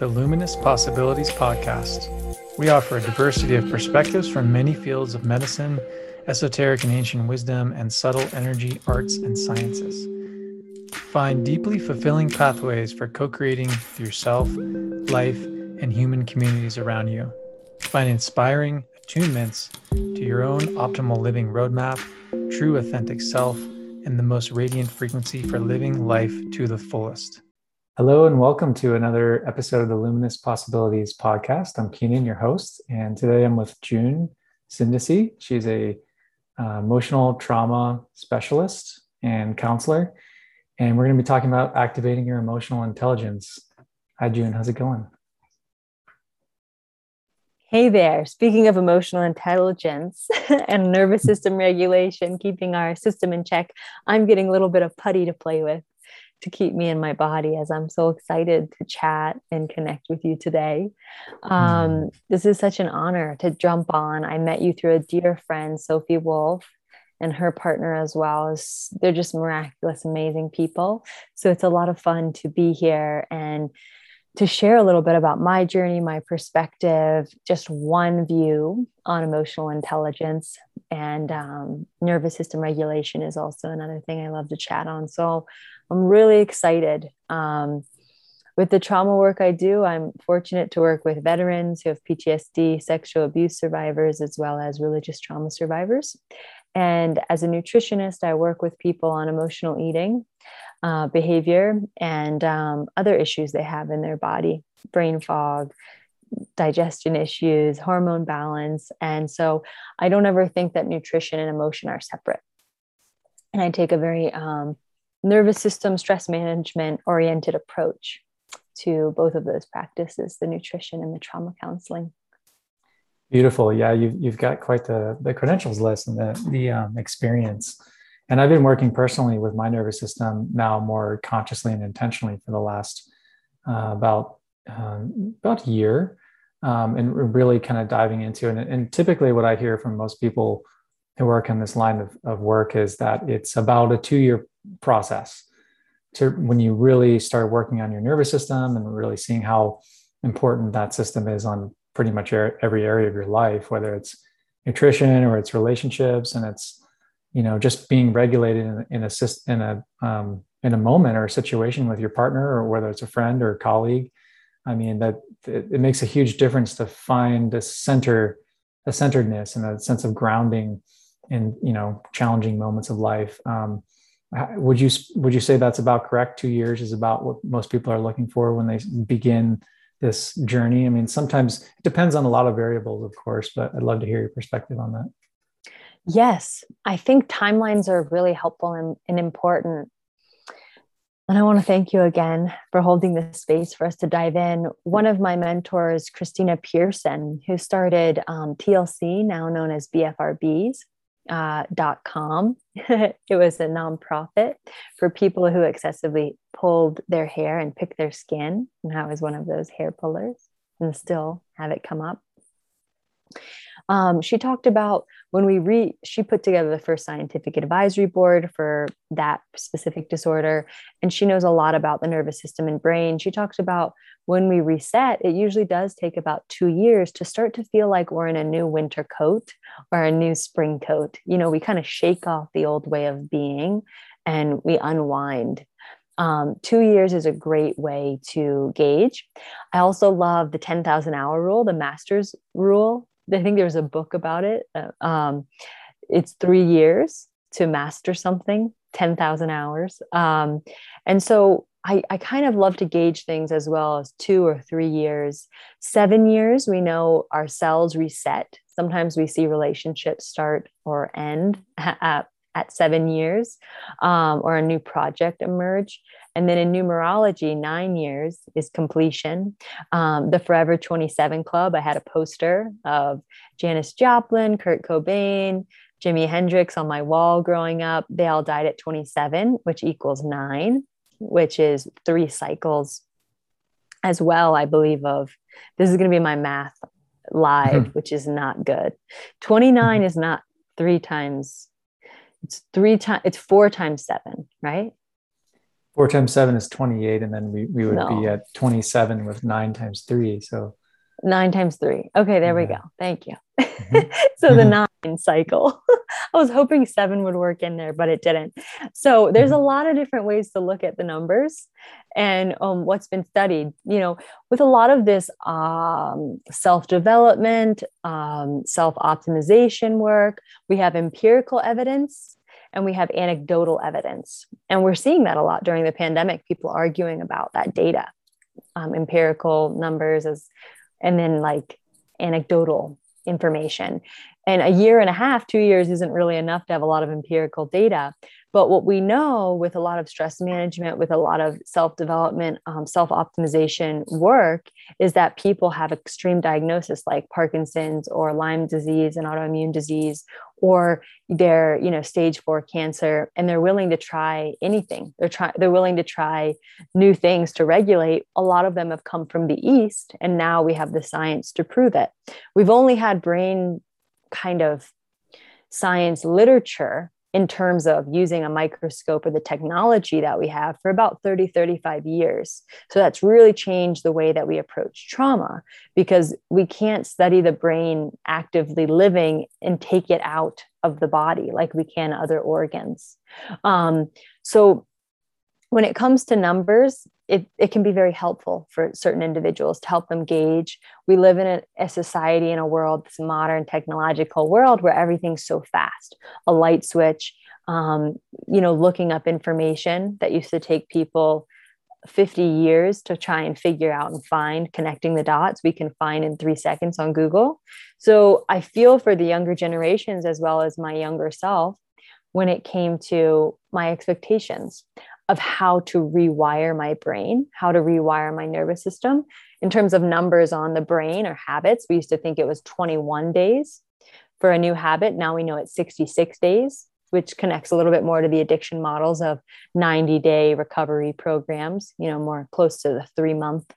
the Luminous Possibilities Podcast. We offer a diversity of perspectives from many fields of medicine, esoteric and ancient wisdom, and subtle energy, arts, and sciences. Find deeply fulfilling pathways for co creating yourself, life, and human communities around you. Find inspiring attunements to your own optimal living roadmap, true authentic self, and the most radiant frequency for living life to the fullest. Hello, and welcome to another episode of the Luminous Possibilities podcast. I'm Keenan, your host, and today I'm with June Syndesi. She's a uh, emotional trauma specialist and counselor, and we're going to be talking about activating your emotional intelligence. Hi, June. How's it going? Hey there. Speaking of emotional intelligence and nervous system regulation, keeping our system in check, I'm getting a little bit of putty to play with to keep me in my body as I'm so excited to chat and connect with you today. Um, mm. This is such an honor to jump on. I met you through a dear friend, Sophie Wolf, and her partner as well. They're just miraculous, amazing people. So it's a lot of fun to be here and to share a little bit about my journey, my perspective, just one view on emotional intelligence and um, nervous system regulation is also another thing I love to chat on. So I'm really excited. Um, with the trauma work I do, I'm fortunate to work with veterans who have PTSD, sexual abuse survivors, as well as religious trauma survivors. And as a nutritionist, I work with people on emotional eating, uh, behavior, and um, other issues they have in their body brain fog, digestion issues, hormone balance. And so I don't ever think that nutrition and emotion are separate. And I take a very um, nervous system stress management oriented approach to both of those practices the nutrition and the trauma counseling. Beautiful. Yeah you've, you've got quite the, the credentials list and the, the um, experience. And i've been working personally with my nervous system now more consciously and intentionally for the last uh, about um, about a year um, and really kind of diving into it. And, and typically what i hear from most people who work in this line of, of work is that it's about a two year process to when you really start working on your nervous system and really seeing how important that system is on pretty much every area of your life whether it's nutrition or it's relationships and it's you know just being regulated in, in a in a um, in a moment or a situation with your partner or whether it's a friend or a colleague i mean that it, it makes a huge difference to find a center a centeredness and a sense of grounding in you know challenging moments of life. Um, would you would you say that's about correct? Two years is about what most people are looking for when they begin this journey? I mean sometimes it depends on a lot of variables of course but i'd love to hear your perspective on that. Yes i think timelines are really helpful and, and important. And I want to thank you again for holding this space for us to dive in. One of my mentors, Christina Pearson, who started um, TLC, now known as BFRBs, uh, .com. it was a nonprofit for people who excessively pulled their hair and picked their skin. And I was one of those hair pullers and still have it come up. Um, she talked about when we re she put together the first scientific advisory board for that specific disorder and she knows a lot about the nervous system and brain she talks about when we reset it usually does take about two years to start to feel like we're in a new winter coat or a new spring coat you know we kind of shake off the old way of being and we unwind um, two years is a great way to gauge. I also love the 10,000 hour rule, the master's rule. I think there's a book about it. Uh, um, it's three years to master something, 10,000 hours. Um, and so I, I kind of love to gauge things as well as two or three years. Seven years, we know our cells reset. Sometimes we see relationships start or end at, at seven years um, or a new project emerge. And then in numerology, nine years is completion. Um, the Forever 27 Club, I had a poster of Janis Joplin, Kurt Cobain, Jimi Hendrix on my wall growing up. They all died at 27, which equals nine, which is three cycles as well, I believe, of this is going to be my math live, which is not good. 29 mm-hmm. is not three times, it's three times, it's four times seven, right? Four times seven is 28, and then we, we would no. be at 27 with nine times three. So nine times three. Okay, there yeah. we go. Thank you. Mm-hmm. so the nine cycle. I was hoping seven would work in there, but it didn't. So there's a mm-hmm. lot of different ways to look at the numbers and um, what's been studied. You know, with a lot of this um, self development, um, self optimization work, we have empirical evidence and we have anecdotal evidence. And we're seeing that a lot during the pandemic, people arguing about that data, um, empirical numbers as, and then like anecdotal information. And a year and a half, two years isn't really enough to have a lot of empirical data. But what we know with a lot of stress management, with a lot of self development, um, self optimization work, is that people have extreme diagnosis like Parkinson's or Lyme disease and autoimmune disease, or they're you know stage four cancer, and they're willing to try anything. They're try they're willing to try new things to regulate. A lot of them have come from the east, and now we have the science to prove it. We've only had brain kind of science literature in terms of using a microscope or the technology that we have for about 30 35 years. So that's really changed the way that we approach trauma because we can't study the brain actively living and take it out of the body like we can other organs. Um, so when it comes to numbers, it, it can be very helpful for certain individuals to help them gauge. We live in a, a, society in a world, this modern technological world where everything's so fast. A light switch, um, you know, looking up information that used to take people 50 years to try and figure out and find connecting the dots we can find in three seconds on Google. So I feel for the younger generations as well as my younger self when it came to my expectations of how to rewire my brain, how to rewire my nervous system. In terms of numbers on the brain or habits, we used to think it was 21 days for a new habit. Now we know it's 66 days, which connects a little bit more to the addiction models of 90 day recovery programs, you know, more close to the three month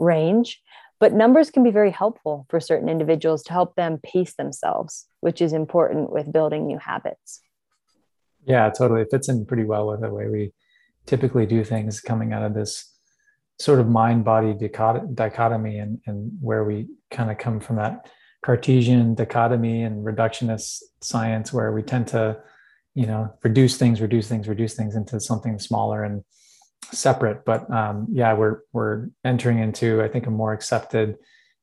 range. But numbers can be very helpful for certain individuals to help them pace themselves, which is important with building new habits. Yeah, totally. It fits in pretty well with the way we typically do things coming out of this sort of mind body dichotomy and, and where we kind of come from that Cartesian dichotomy and reductionist science where we tend to, you know, reduce things, reduce things, reduce things into something smaller and separate. But um, yeah, we're we're entering into I think a more accepted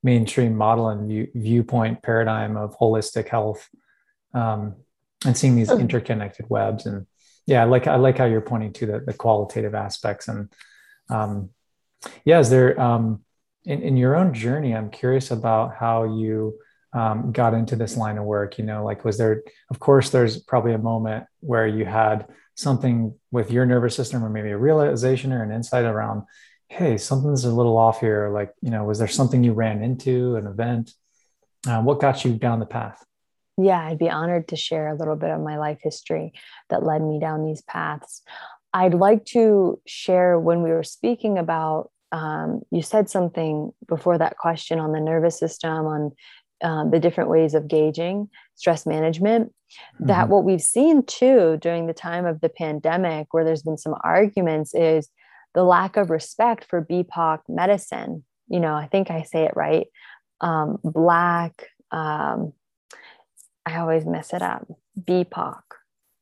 mainstream model and view, viewpoint paradigm of holistic health um, and seeing these interconnected webs and yeah i like i like how you're pointing to the, the qualitative aspects and um, yeah is there um, in, in your own journey i'm curious about how you um, got into this line of work you know like was there of course there's probably a moment where you had something with your nervous system or maybe a realization or an insight around hey something's a little off here like you know was there something you ran into an event? Uh, what got you down the path yeah, I'd be honored to share a little bit of my life history that led me down these paths. I'd like to share when we were speaking about, um, you said something before that question on the nervous system, on um, the different ways of gauging stress management. Mm-hmm. That what we've seen too during the time of the pandemic, where there's been some arguments, is the lack of respect for BIPOC medicine. You know, I think I say it right. Um, black, um, I always mess it up. BIPOC.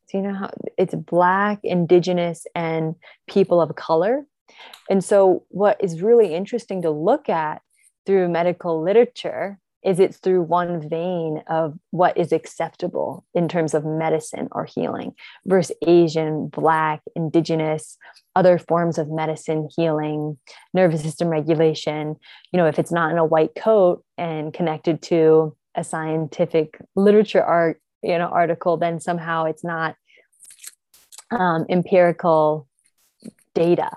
So you know how it's black, indigenous, and people of color. And so what is really interesting to look at through medical literature is it's through one vein of what is acceptable in terms of medicine or healing versus Asian, Black, Indigenous, other forms of medicine, healing, nervous system regulation. You know, if it's not in a white coat and connected to a scientific literature art you know article then somehow it's not um, empirical data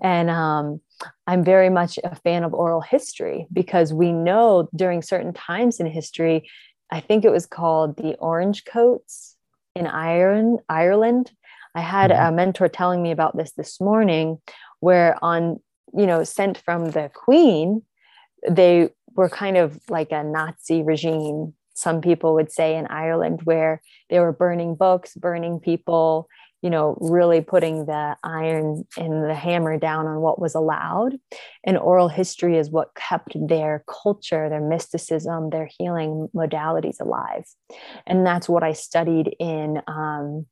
and um, i'm very much a fan of oral history because we know during certain times in history i think it was called the orange coats in ireland ireland i had mm-hmm. a mentor telling me about this this morning where on you know sent from the queen they were kind of like a Nazi regime, some people would say in Ireland, where they were burning books, burning people, you know, really putting the iron and the hammer down on what was allowed. And oral history is what kept their culture, their mysticism, their healing modalities alive. And that's what I studied in um,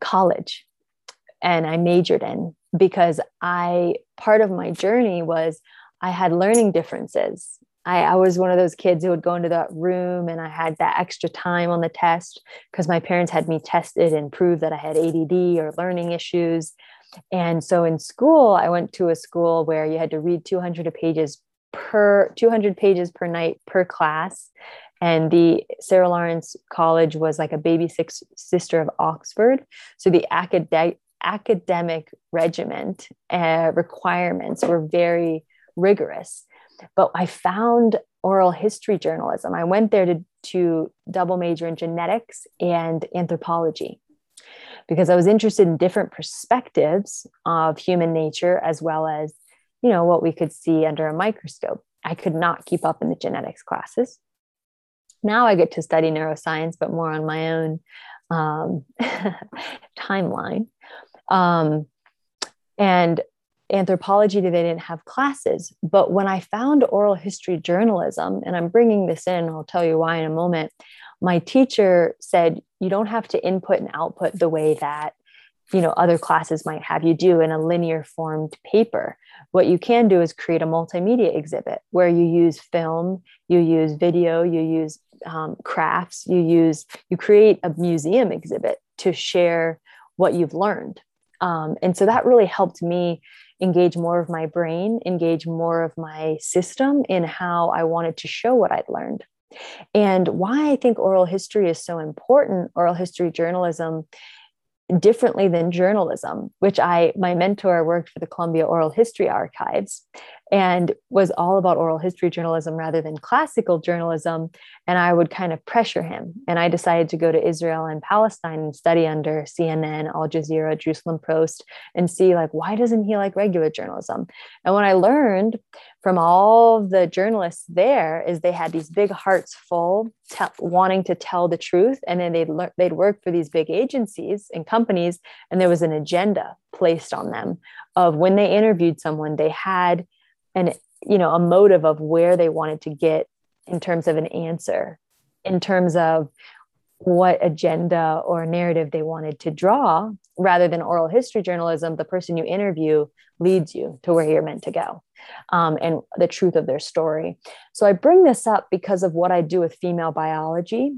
college and I majored in because I, part of my journey was I had learning differences I, I was one of those kids who would go into that room and I had that extra time on the test because my parents had me tested and proved that I had ADD or learning issues. And so in school, I went to a school where you had to read 200 pages per 200 pages per night per class. And the Sarah Lawrence College was like a baby six sister of Oxford. So the academic academic regiment uh, requirements were very rigorous but I found oral history journalism. I went there to, to double major in genetics and anthropology because I was interested in different perspectives of human nature as well as, you know, what we could see under a microscope. I could not keep up in the genetics classes. Now I get to study neuroscience, but more on my own um, timeline. Um, and anthropology they didn't have classes. But when i found oral history journalism and i'm bringing this in i'll tell you why in a moment my teacher said you don't have to input and output the way that you know other classes might have you do in a linear formed paper. What you can do is create a multimedia exhibit where you use film you use video you use um, crafts you use you create a museum exhibit to share what you've learned. Um, and so that really helped me engage more of my brain, engage more of my system in how I wanted to show what I'd learned. And why I think oral history is so important, oral history journalism differently than journalism, which I, my mentor worked for the Columbia Oral History Archives and was all about oral history journalism rather than classical journalism. And I would kind of pressure him. And I decided to go to Israel and Palestine and study under CNN, Al Jazeera, Jerusalem Post, and see like, why doesn't he like regular journalism? And when I learned from all the journalists there is they had these big hearts full te- wanting to tell the truth and then they'd le- they'd work for these big agencies and companies and there was an agenda placed on them of when they interviewed someone they had an you know a motive of where they wanted to get in terms of an answer in terms of what agenda or narrative they wanted to draw rather than oral history journalism the person you interview leads you to where you're meant to go um, and the truth of their story. So i bring this up because of what i do with female biology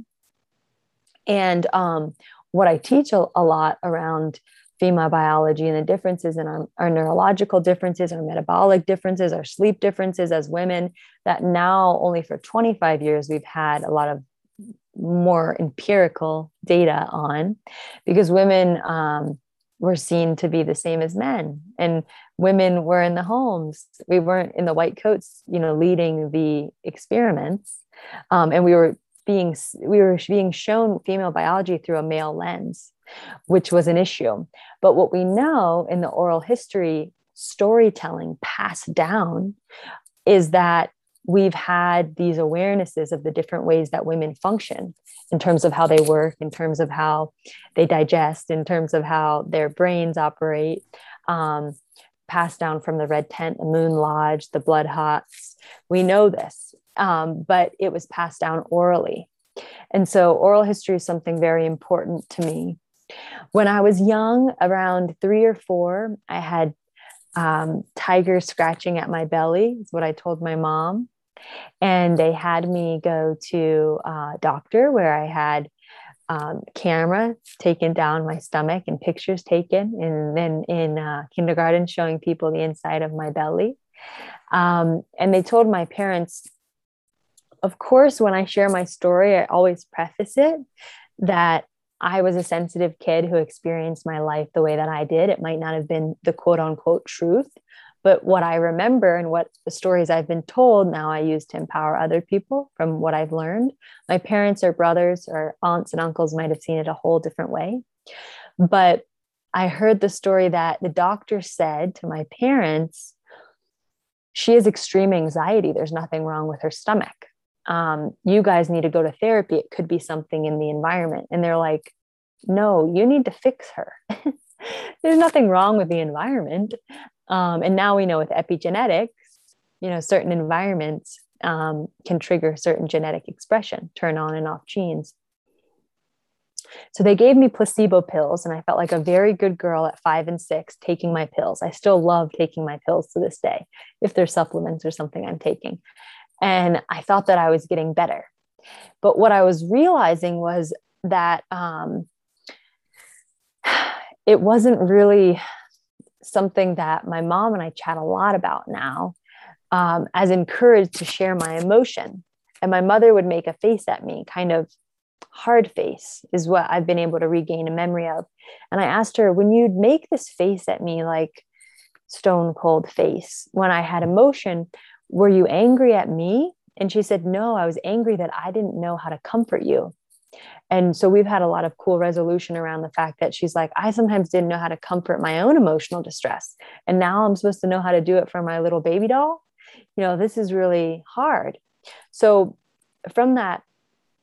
and um, what i teach a, a lot around female biology and the differences in our, our neurological differences, our metabolic differences, our sleep differences as women, that now only for 25 years we've had a lot of more empirical data on because women um, were seen to be the same as men and women were in the homes. We weren't in the white coats you know leading the experiments um, and we were being we were being shown female biology through a male lens which was an issue. But what we know in the oral history storytelling passed down is that we've had these awarenesses of the different ways that women function in terms of how they work, in terms of how they digest, in terms of how their brains operate, um, passed down from the red tent, the moon lodge, the blood huts. We know this, um, but it was passed down orally. And so oral history is something very important to me. When I was young, around three or four, I had um, tigers scratching at my belly, is what I told my mom. And they had me go to a doctor where I had um, camera taken down my stomach and pictures taken, and then in uh, kindergarten showing people the inside of my belly. Um, and they told my parents, of course, when I share my story, I always preface it that I was a sensitive kid who experienced my life the way that I did. It might not have been the quote unquote truth, but what I remember and what the stories I've been told now I use to empower other people from what I've learned. My parents or brothers or aunts and uncles might have seen it a whole different way. But I heard the story that the doctor said to my parents, she has extreme anxiety. There's nothing wrong with her stomach um, you guys need to go to therapy. It could be something in the environment. And they're like, no, you need to fix her. There's nothing wrong with the environment. Um, and now we know with epigenetics, you know, certain environments um, can trigger certain genetic expression, turn on and off genes. So they gave me placebo pills, and I felt like a very good girl at five and six taking my pills. I still love taking my pills to this day, if they're supplements or something I'm taking. And I thought that I was getting better. But what I was realizing was that um, it wasn't really something that my mom and I chat a lot about now, um, as encouraged to share my emotion. And my mother would make a face at me, kind of hard face, is what I've been able to regain a memory of. And I asked her, when you'd make this face at me, like stone cold face, when I had emotion, were you angry at me? And she said, No, I was angry that I didn't know how to comfort you. And so we've had a lot of cool resolution around the fact that she's like, I sometimes didn't know how to comfort my own emotional distress. And now I'm supposed to know how to do it for my little baby doll. You know, this is really hard. So from that,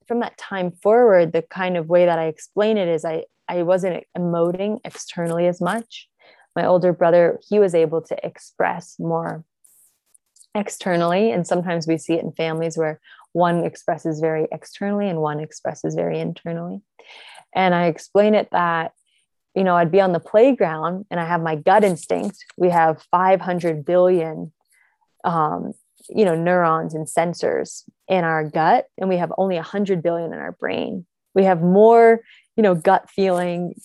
from that time forward, the kind of way that I explain it is I, I wasn't emoting externally as much. My older brother, he was able to express more externally. And sometimes we see it in families where one expresses very externally and one expresses very internally. And I explain it that, you know, I'd be on the playground and I have my gut instinct. We have 500 billion, um, you know, neurons and sensors in our gut, and we have only 100 billion in our brain. We have more, you know, gut feeling,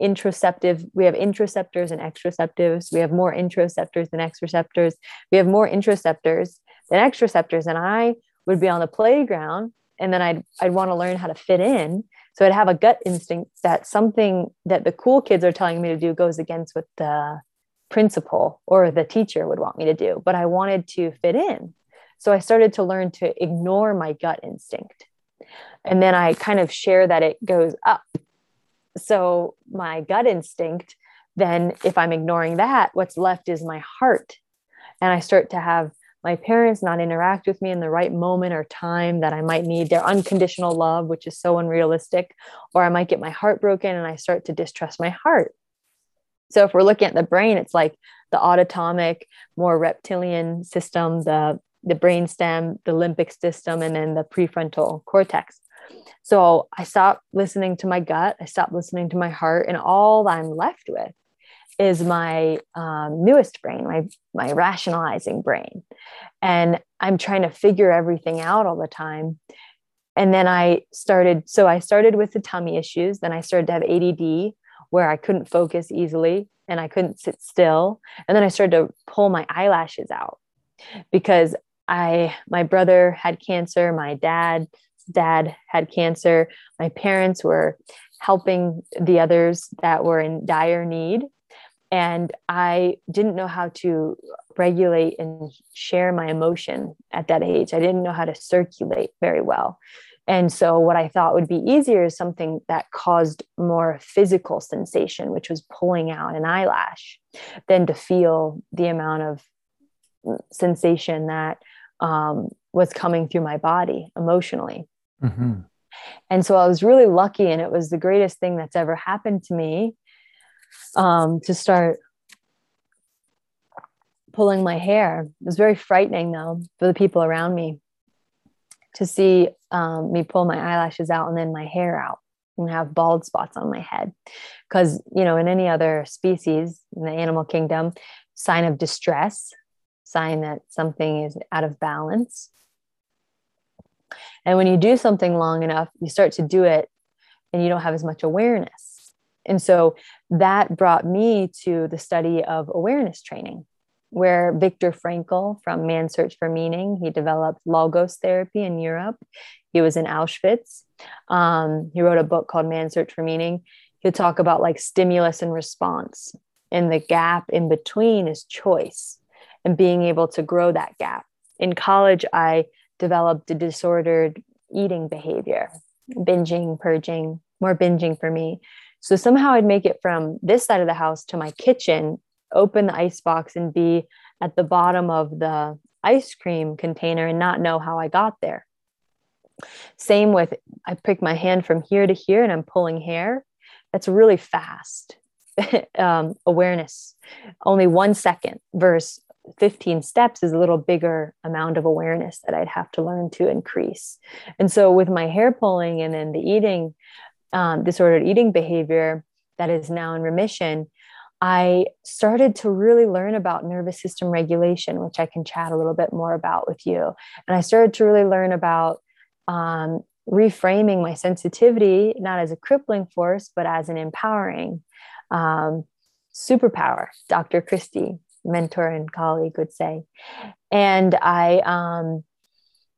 interoceptive we have interoceptors and exteroceptives we have more interoceptors than exteroceptors we have more interoceptors than exteroceptors and i would be on the playground and then I'd I'd want to learn how to fit in. So I'd have a gut instinct that something that the cool kids are telling me to do goes against what the principal or the teacher would want me to do, but I wanted to fit in. So I started to learn to ignore my gut instinct. And then I kind of share that it goes up. So my gut instinct, then if I'm ignoring that, what's left is my heart. And I start to have my parents not interact with me in the right moment or time that I might need their unconditional love, which is so unrealistic, or I might get my heart broken and I start to distrust my heart. So if we're looking at the brain, it's like the autonomic, more reptilian system, the the brain stem, the limbic system, and then the prefrontal cortex. So I stopped listening to my gut, I stopped listening to my heart, and all I'm left with is my um, newest brain, my my rationalizing brain, and I'm trying to figure everything out all the time. And then I started. So I started with the tummy issues. Then I started to have ADD, where I couldn't focus easily and I couldn't sit still. And then I started to pull my eyelashes out because I my brother had cancer, my dad dad had cancer, my parents were helping the others that were in dire need and I didn't know how to regulate and share my emotion at that age. I didn't know how to circulate very well. And so, what I thought would be easier is something that caused more physical sensation, which was pulling out an eyelash, than to feel the amount of sensation that um, was coming through my body emotionally. Mm-hmm. And so, I was really lucky, and it was the greatest thing that's ever happened to me um, to start pulling my hair. It was very frightening, though, for the people around me to see um, me pull my eyelashes out and then my hair out and have bald spots on my head. Because, you know, in any other species in the animal kingdom, sign of distress, sign that something is out of balance. And when you do something long enough, you start to do it and you don't have as much awareness. And so that brought me to the study of awareness training, where Viktor Frankl from Man's Search for Meaning, he developed logos therapy in Europe. He was in Auschwitz. Um, he wrote a book called Man's Search for Meaning. He'll talk about like stimulus and response. And the gap in between is choice and being able to grow that gap. In college, I developed a disordered eating behavior, binging, purging, more binging for me so somehow I'd make it from this side of the house to my kitchen, open the ice box and be at the bottom of the ice cream container and not know how I got there. Same with I pick my hand from here to here and I'm pulling hair. that's really fast um, awareness. Only one second versus 15 steps is a little bigger amount of awareness that I'd have to learn to increase. And so with my hair pulling and then the eating, um, disordered eating behavior that is now in remission, I started to really learn about nervous system regulation, which I can chat a little bit more about with you. And I started to really learn about um, reframing my sensitivity, not as a crippling force, but as an empowering um, superpower, Dr. Christy, mentor and colleague, would say. And I, um,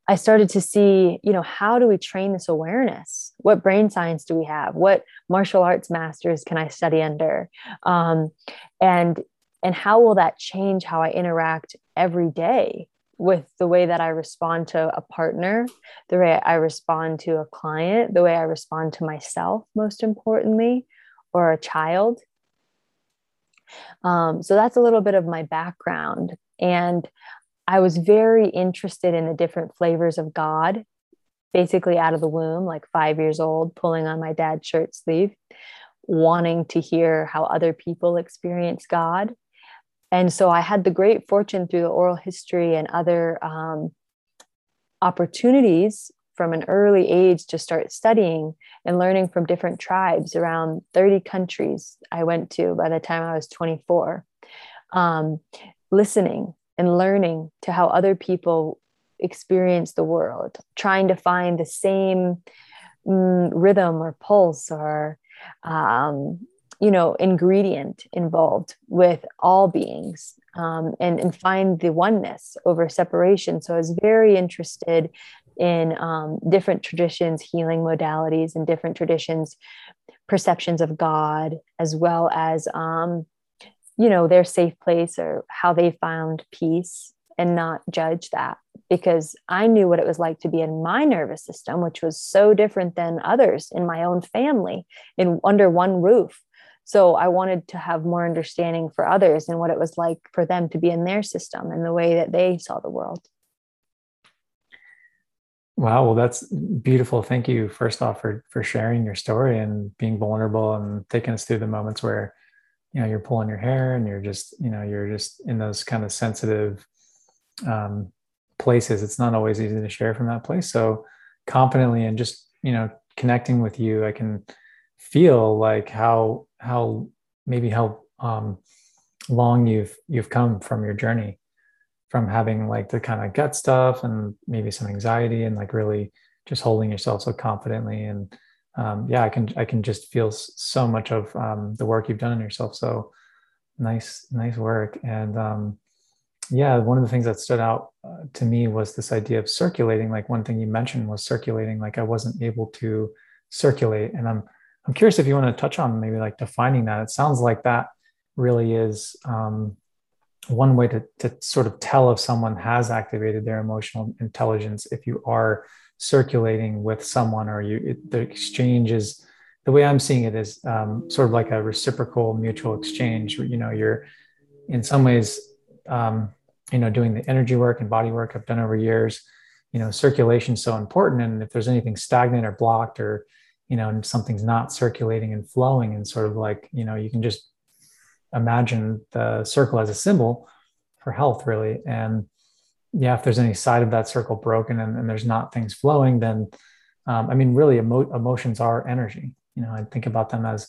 I started to see, you know, how do we train this awareness? What brain science do we have? What martial arts masters can I study under? Um, and and how will that change how I interact every day with the way that I respond to a partner, the way I respond to a client, the way I respond to myself, most importantly, or a child? Um, so that's a little bit of my background. And I was very interested in the different flavors of God, basically out of the womb, like five years old, pulling on my dad's shirt sleeve, wanting to hear how other people experience God. And so I had the great fortune through the oral history and other um, opportunities from an early age to start studying and learning from different tribes around 30 countries I went to by the time I was 24. Um, listening and learning to how other people experience the world, trying to find the same mm, rhythm or pulse or um, you know ingredient involved with all beings um, and and find the oneness over separation so i was very interested in um, different traditions healing modalities and different traditions perceptions of god as well as um, you know their safe place or how they found peace and not judge that because I knew what it was like to be in my nervous system, which was so different than others in my own family in under one roof. So I wanted to have more understanding for others and what it was like for them to be in their system and the way that they saw the world. Wow, well, that's beautiful. Thank you, first off, for for sharing your story and being vulnerable and taking us through the moments where you know you're pulling your hair and you're just you know you're just in those kind of sensitive um, places. It's not always easy to share from that place. So confidently and just you know connecting with you i can feel like how how maybe how um, long you've you've come from your journey from having like the kind of gut stuff and maybe some anxiety and like really just holding yourself so confidently and um, yeah, I can I can just feel so much of um, the work you've done on yourself. So nice, nice work. And um, yeah, one of the things that stood out uh, to me was this idea of circulating. Like one thing you mentioned was circulating. Like I wasn't able to circulate, and I'm I'm curious if you want to touch on maybe like defining that. It sounds like that really is um, one way to to sort of tell if someone has activated their emotional intelligence if you are circulating with someone or you it, the exchange is the way i'm seeing it is um, sort of like a reciprocal mutual exchange. You know you're in some ways um, you know doing the energy work and body work i've done over years. You know circulation is so important and if there's anything stagnant or blocked or you know and something's not circulating and flowing and sort of like you know you can just imagine the circle as a symbol for health really and yeah, if there's any side of that circle broken and, and there's not things flowing, then um, I mean, really, emo- emotions are energy. You know, I think about them as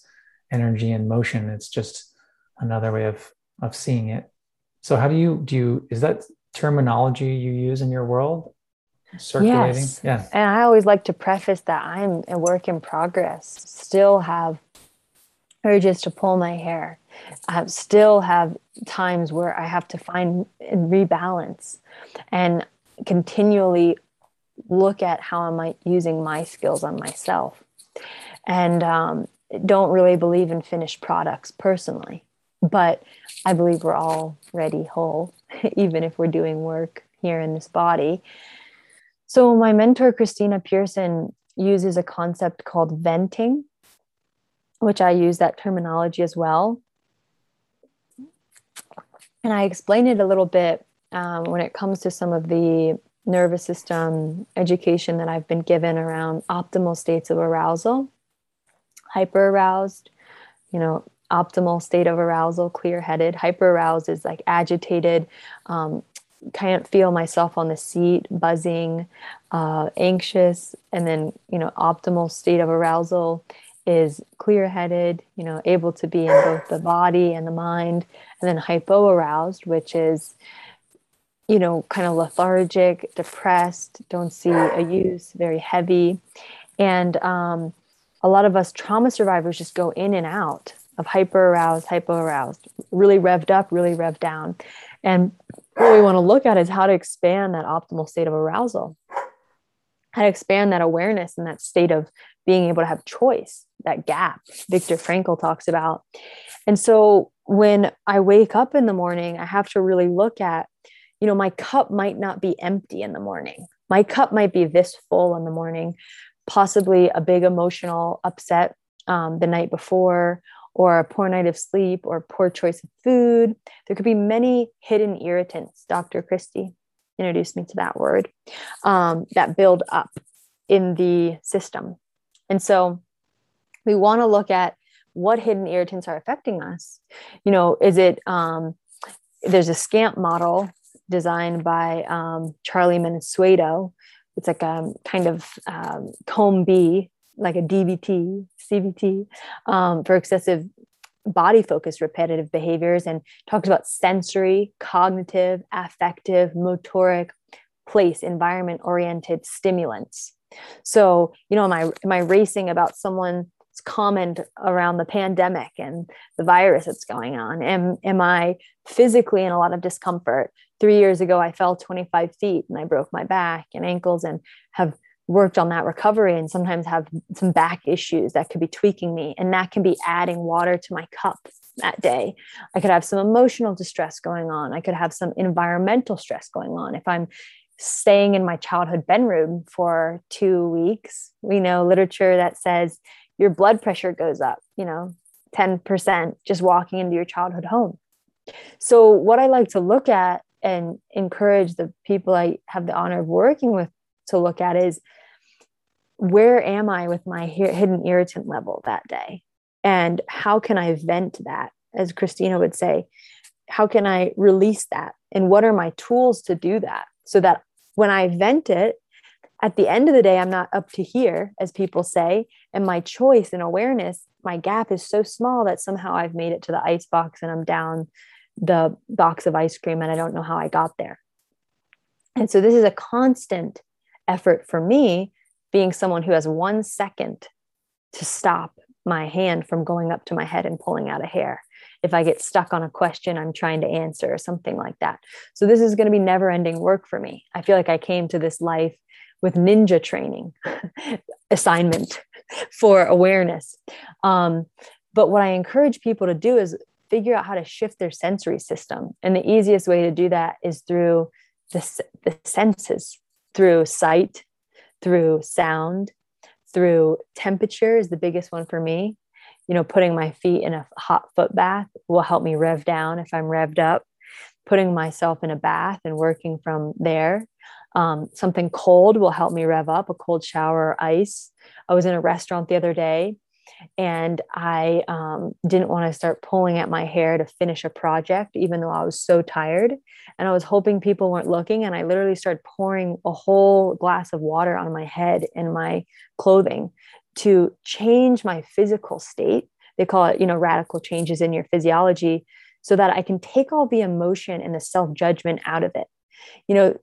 energy and motion. It's just another way of of seeing it. So, how do you do? You is that terminology you use in your world? Circulating, yes. yeah. And I always like to preface that I'm a work in progress. Still have urges to pull my hair. I still have times where I have to find and rebalance and continually look at how am I using my skills on myself. And um, don't really believe in finished products personally, but I believe we're all ready whole, even if we're doing work here in this body. So, my mentor, Christina Pearson, uses a concept called venting, which I use that terminology as well. And I explain it a little bit um, when it comes to some of the nervous system education that I've been given around optimal states of arousal. hyper aroused, you know, optimal state of arousal, clear headed. Hyper aroused is like agitated, um, can't feel myself on the seat, buzzing, uh, anxious, and then, you know, optimal state of arousal is clear headed, you know, able to be in both the body and the mind, and then hypo aroused, which is, you know, kind of lethargic, depressed, don't see a use, very heavy. And um, a lot of us trauma survivors just go in and out of hyper aroused, hypo aroused, really revved up, really revved down. And what we want to look at is how to expand that optimal state of arousal, how to expand that awareness and that state of being able to have choice, that gap Viktor Frankl talks about. And so when I wake up in the morning, I have to really look at, you know, my cup might not be empty in the morning. My cup might be this full in the morning, possibly a big emotional upset um, the night before, or a poor night of sleep, or poor choice of food. There could be many hidden irritants. Dr. Christie introduced me to that word um, that build up in the system. And so we want to look at what hidden irritants are affecting us. You know, is it, um, there's a SCAMP model designed by um, Charlie Mansueto. It's like a kind of um, COMB, B, like a DBT, CBT um, for excessive body focused repetitive behaviors and talks about sensory, cognitive, affective, motoric, place, environment oriented stimulants. So, you know, am I am I racing about someone's comment around the pandemic and the virus that's going on? Am am I physically in a lot of discomfort? Three years ago, I fell 25 feet and I broke my back and ankles and have worked on that recovery and sometimes have some back issues that could be tweaking me and that can be adding water to my cup that day i could have some emotional distress going on i could have some environmental stress going on if i'm staying in my childhood bedroom for two weeks. We know literature that says your blood pressure goes up, you know, 10% just walking into your childhood home. So, what I like to look at and encourage the people I have the honor of working with to look at is where am I with my hidden irritant level that day? And how can I vent that? As Christina would say, how can I release that? And what are my tools to do that so that when I vent it, at the end of the day, I'm not up to here, as people say. And my choice and awareness, my gap is so small that somehow I've made it to the ice box and I'm down the box of ice cream and I don't know how I got there. And so this is a constant effort for me, being someone who has one second to stop my hand from going up to my head and pulling out a hair if I get stuck on a question I'm trying to answer or something like that. So this is going to be never ending work for me. I feel like I came to this life with ninja training assignment for awareness. Um, but what I encourage people to do is figure out how to shift their sensory system. And the easiest way to do that is through the, the senses, through sight, through sound, through temperature is the biggest one for me you know, putting my feet in a hot foot bath will help me rev down if I'm revved up. Putting myself in a bath and working from there. Um, something cold will help me rev up, a cold shower or ice. I was in a restaurant the other day and I um, didn't want to start pulling at my hair to finish a project, even though I was so tired. And I was hoping people weren't looking. And I literally started pouring a whole glass of water on my head and my clothing to change my physical state. They call it, you know, radical changes in your physiology so that I can take all the emotion and the self judgment out of it. You know,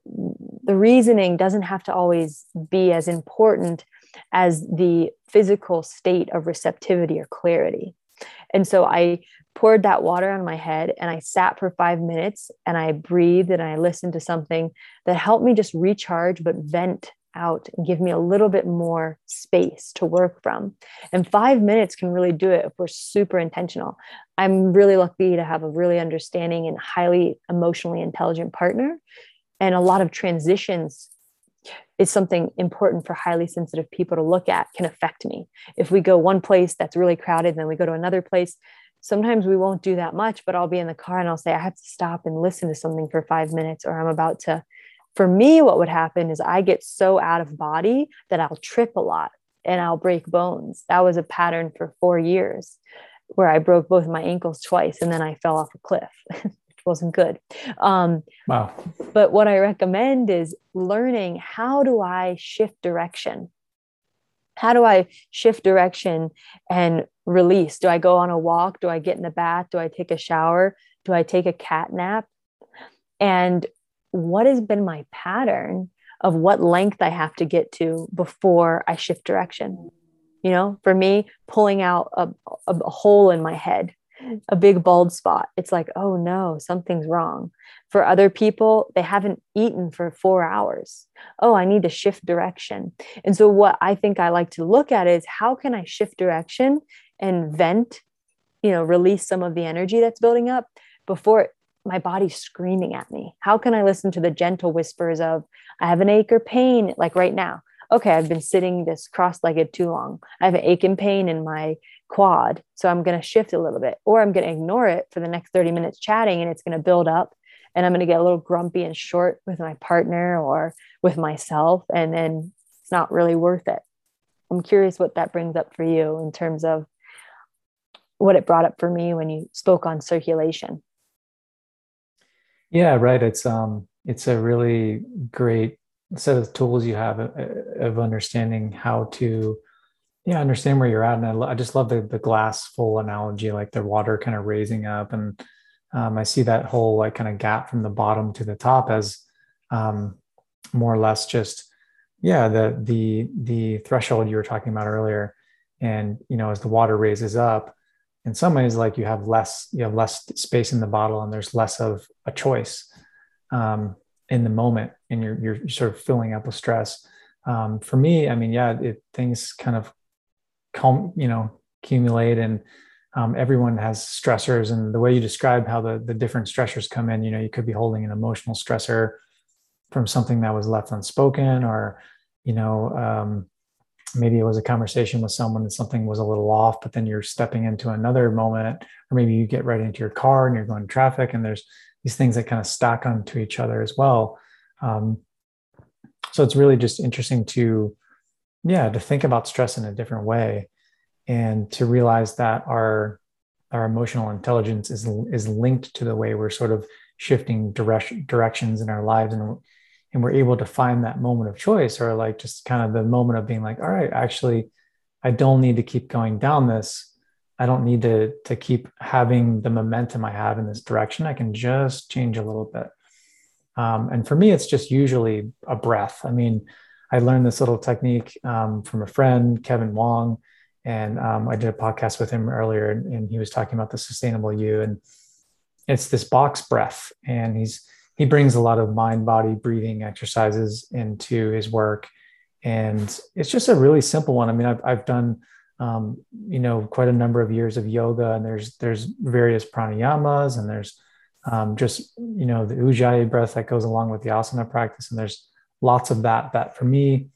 the reasoning doesn't have to always be as important as the physical state of receptivity or clarity. And so I poured that water on my head and I sat for five minutes and I breathed and I listened to something that helped me just recharge but vent out and give me a little bit more space to work from. And five minutes can really do it if we're super intentional. I'm really lucky to have a really understanding and highly emotionally intelligent partner. And a lot of transitions is something important for highly sensitive people to look at can affect me. If we go one place that's really crowded, then we go to another place. Sometimes we won't do that much, but I'll be in the car and I'll say, I have to stop and listen to something for five minutes, or I'm about to for me, what would happen is I get so out of body that I'll trip a lot. and I'll break bones. That was a pattern for four years where I broke both my ankles twice and then I fell off a cliff. wasn't good. Um, wow. But what I recommend is learning how do I shift direction? How do I shift direction and release? Do I go on a walk? Do I get in the bath? Do I take a shower? Do I take a cat nap? And what has been my pattern of what length I have to get to before I shift direction? You know, for me, pulling out a, a hole in my head, a big bald spot, it's like, oh no, something's wrong. For other people, they haven't eaten for four hours. Oh, I need to shift direction. And so, what I think I like to look at is how can I shift direction and vent, you know, release some of the energy that's building up before my body's screaming at me? How can I listen to the gentle whispers of, I have an ache or pain, like right now? Okay, I've been sitting this cross legged too long. I have an ache and pain in my quad. So I'm going to shift a little bit, or I'm going to ignore it for the next 30 minutes chatting and it's going to build up. And I'm going to get a little grumpy and short with my partner or with myself. And then it's not really worth it. I'm curious what that brings up for you in terms of what it brought up for me when you spoke on circulation. Yeah, right. It's um it's a really great set of tools you have uh, of understanding how to yeah I understand where you're at and i, I just love the, the glass full analogy like the water kind of raising up and um, i see that whole like kind of gap from the bottom to the top as um, more or less just yeah the the the threshold you were talking about earlier. And you know as the water raises up in some ways like you have less you have less space in the bottle and there's less of a choice um, in the moment and you're, you're sort of filling up with stress. Um, for me i mean yeah it, things kind of come you know accumulate and um, everyone has stressors and the way you describe how the, the different stressors come in you know you could be holding an emotional stressor from something that was left unspoken or you know um, maybe it was a conversation with someone and something was a little off but then you're stepping into another moment or maybe you get right into your car and you're going to traffic and there's these things that kind of stack onto each other as well. Um, so it's really just interesting to, yeah, to think about stress in a different way, and to realize that our our emotional intelligence is is linked to the way we're sort of shifting direction directions in our lives, and and we're able to find that moment of choice, or like just kind of the moment of being like, all right, actually, I don't need to keep going down this I don't need to to keep having the momentum I have in this direction. I can just change a little bit. Um, and for me, it's just usually a breath. I mean, I learned this little technique um, from a friend, Kevin Wong, and um, I did a podcast with him earlier, and, and, he was talking about the sustainable you, and it's this box breath, and he's he brings a lot of mind body breathing exercises into his work, and it's just a really simple one. I mean, I've I've done um, you know quite a number of years of yoga and there's there's various pranayamas and there's um, just you know the ujjayi breath that goes along with the asana practice and there's lots of that that for me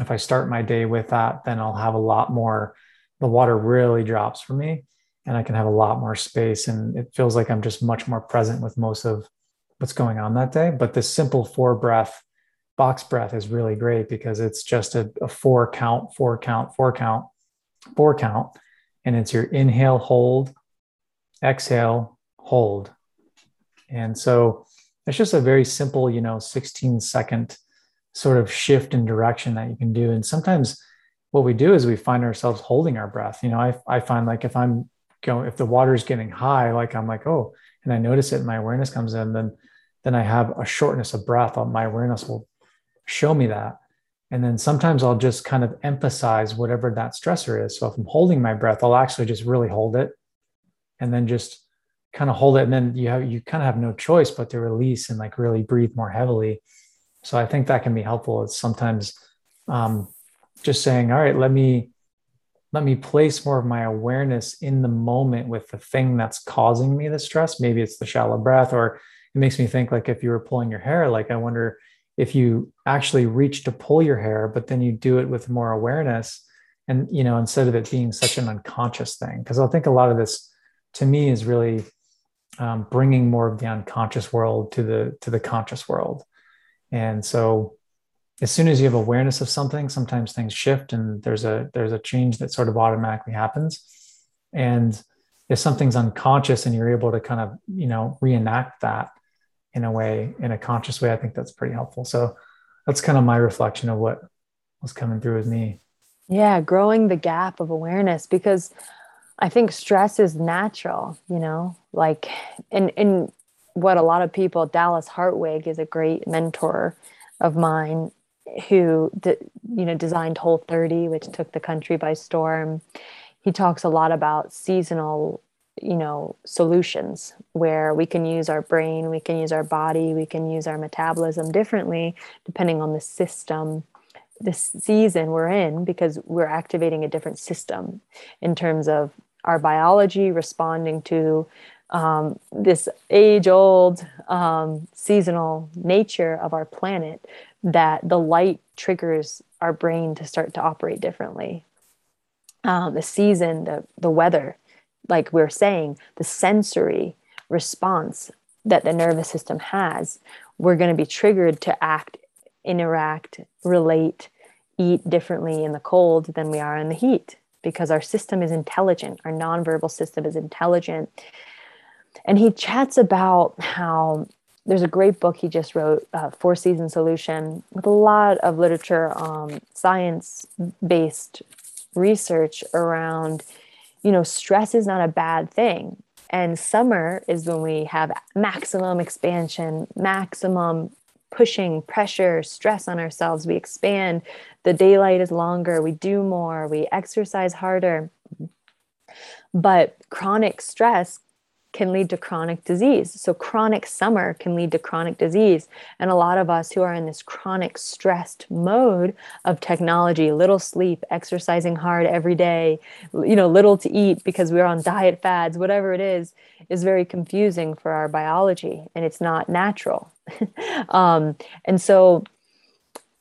if i start my day with that then i'll have a lot more the water really drops for me and i can have a lot more space. And it feels like i'm just much more present with most of what's going on that day. But this simple four breath box breath is really great because it's just a, a four count four count four count four count, and it's your inhale, hold, exhale, hold. And so it's just a very simple, you know, 16 second sort of shift in direction that you can do. And sometimes what we do is we find ourselves holding our breath. You know, I, I find like if I'm going, if the water is getting high, like I'm like, oh, and I notice it, and my awareness comes in, then then I have a shortness of breath. My awareness will show me that. And then sometimes I'll just kind of emphasize whatever that stressor is. So if I'm holding my breath, I'll actually just really hold it and then just kind of hold it. And then you have, you kind of have no choice but to release and like really breathe more heavily. So I think that can be helpful. It's sometimes um, just saying, all right, let me, let me place more of my awareness in the moment with the thing that's causing me the stress. Maybe it's the shallow breath, or it makes me think like if you were pulling your hair, like I wonder if you actually reach to pull your hair but then you do it with more awareness and you know instead of it being such an unconscious thing because i think a lot of this to me is really um, bringing more of the unconscious world to the to the conscious world and so as soon as you have awareness of something, sometimes things shift and there's a there's a change that sort of automatically happens. And if something's unconscious and you're able to kind of, you know, reenact that in a way, in a conscious way, I think that's pretty helpful. So that's kind of my reflection of what was coming through with me. Yeah, growing the gap of awareness because I think stress is natural, you know, like and in what a lot of people, Dallas Hartwig is a great mentor of mine who you know designed Whole30 which took the country by storm. He talks a lot about seasonal you know solutions where we can use our brain we can use our body we can use our metabolism differently depending on the system this season we're in because we're activating a different system in terms of our biology responding to um, this age old um, seasonal nature of our planet that the light triggers our brain to start to operate differently. Um, the season, the, the weather, like we we're saying, the sensory response that the nervous system has, we're going to be triggered to act, interact, relate, eat differently in the cold than we are in the heat because our system is intelligent. Our nonverbal system is intelligent. And he chats about how there's a great book he just wrote, uh, Four Season Solution, with a lot of literature, um, science based research around, you know, stress is not a bad thing. And summer is when we have maximum expansion, maximum pushing, pressure, stress on ourselves. We expand, the daylight is longer, we do more, we exercise harder. But chronic stress can lead to chronic disease. So, chronic summer can lead to chronic disease. And a lot of us who are in this chronic stressed mode of technology, little sleep, exercising hard every day, you know, little to eat because we're on diet fads, whatever it is, is very confusing for our biology and it's not natural. um, and so,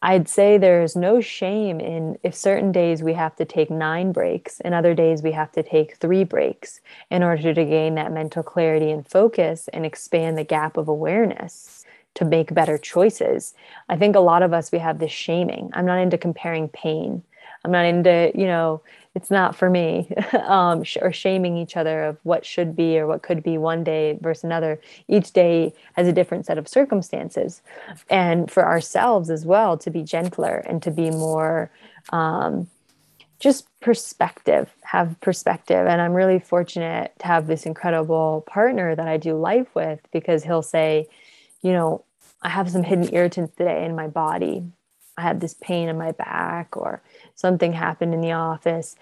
I'd say there's no shame in if certain days we have to take nine breaks and other days we have to take three breaks in order to gain that mental clarity and focus and expand the gap of awareness to make better choices. I think a lot of us, we have this shaming. I'm not into comparing pain. I'm not into, you know, it's not for me um, or shaming each other of what should be or what could be one day versus another. Each day has a different set of circumstances. And for ourselves as well to be gentler and to be more um, just perspective have perspective. And i'm really fortunate to have this incredible partner that i do life with because he'll say you know i have some hidden irritants today in my body. I have this pain in my back or something happened in the office.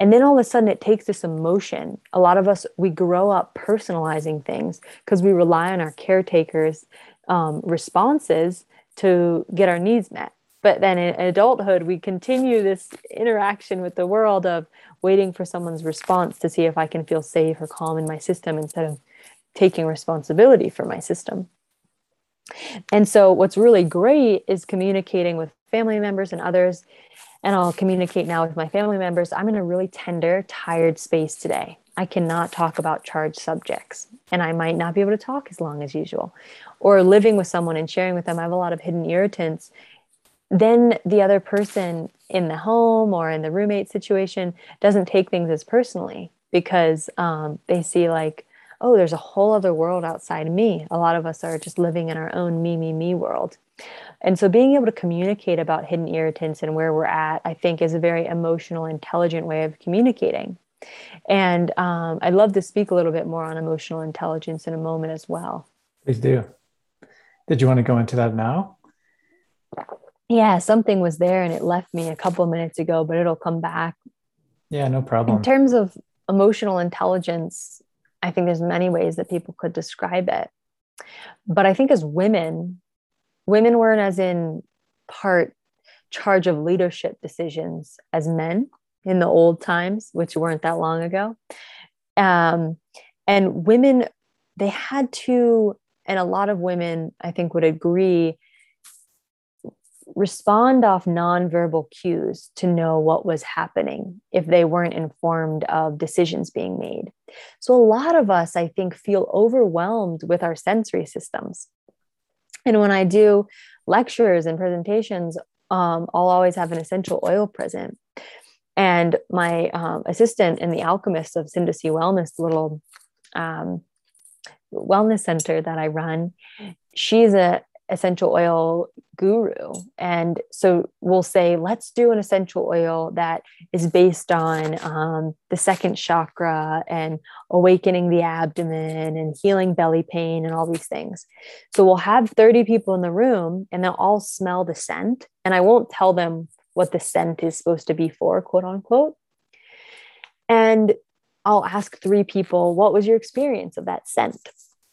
And then all of a sudden it takes this emotion. A lot of us, we grow up personalizing things because we rely on our caretakers' um, responses to get our needs met. But then in adulthood, we continue this interaction with the world of waiting for someone's response to see if I can feel safe or calm in my system instead of taking responsibility for my system. And so, what's really great is communicating with family members and others and I'll communicate now with my family members. I'm in a really tender, tired space today. I cannot talk about charged subjects, and I might not be able to talk as long as usual. Or living with someone and sharing with them, I have a lot of hidden irritants. Then the other person in the home or in the roommate situation doesn't take things as personally because um, they see, like, oh, there's a whole other world outside me. A lot of us are just living in our own me, me, me world. And so being able to communicate about hidden irritants and where we're at, I think, is a very emotional, intelligent way of communicating. And um, I'd love to speak a little bit more on emotional intelligence in a moment as well. Please do. Did you want to go into that now? Yeah, something was there and it left me a couple minutes ago, but it'll come back. Yeah, no problem. In terms of emotional intelligence, I think there's many ways that people could describe it. But I think as women, women weren't as in part charge of leadership decisions as men in the old times, which weren't that long ago. Um, and women, they had to, and a lot of women, I think, would agree, respond off nonverbal cues to know what was happening if they weren't informed of decisions being made. So, a lot of us, I think, feel overwhelmed with our sensory systems. And when I do lectures and presentations um, I'll always have an essential oil present. And my um, assistant in the Alchemist of Syndesi Wellness, little um, wellness center that I run, she's a essential oil guru. And so we'll say, let's do an essential oil that is based on um, the second chakra and awakening the abdomen and healing belly pain and all these things. So we'll have 30 people in the room and they'll all smell the scent. And I won't tell them what the scent is supposed to be for, quote unquote. And I'll ask three people, what was your experience of that scent?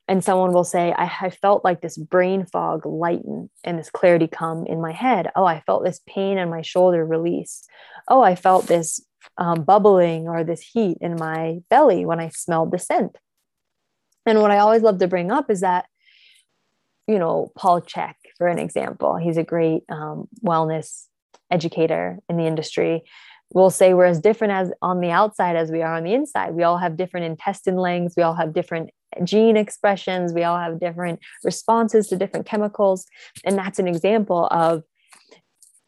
And someone will say I, I, felt like this brain fog lighten and this clarity come in my head oh i felt this pain in my shoulder release oh i felt this um, bubbling or this heat in my belly when i smelled the scent and what i always love to bring up is that you know Paul Chek for an example he's a great um, wellness educator in the industry we'll say we're as different as on the outside as we are on the inside. We all have different intestine lengths. We all have different gene expressions. We all have different responses to different chemicals. And that's an example of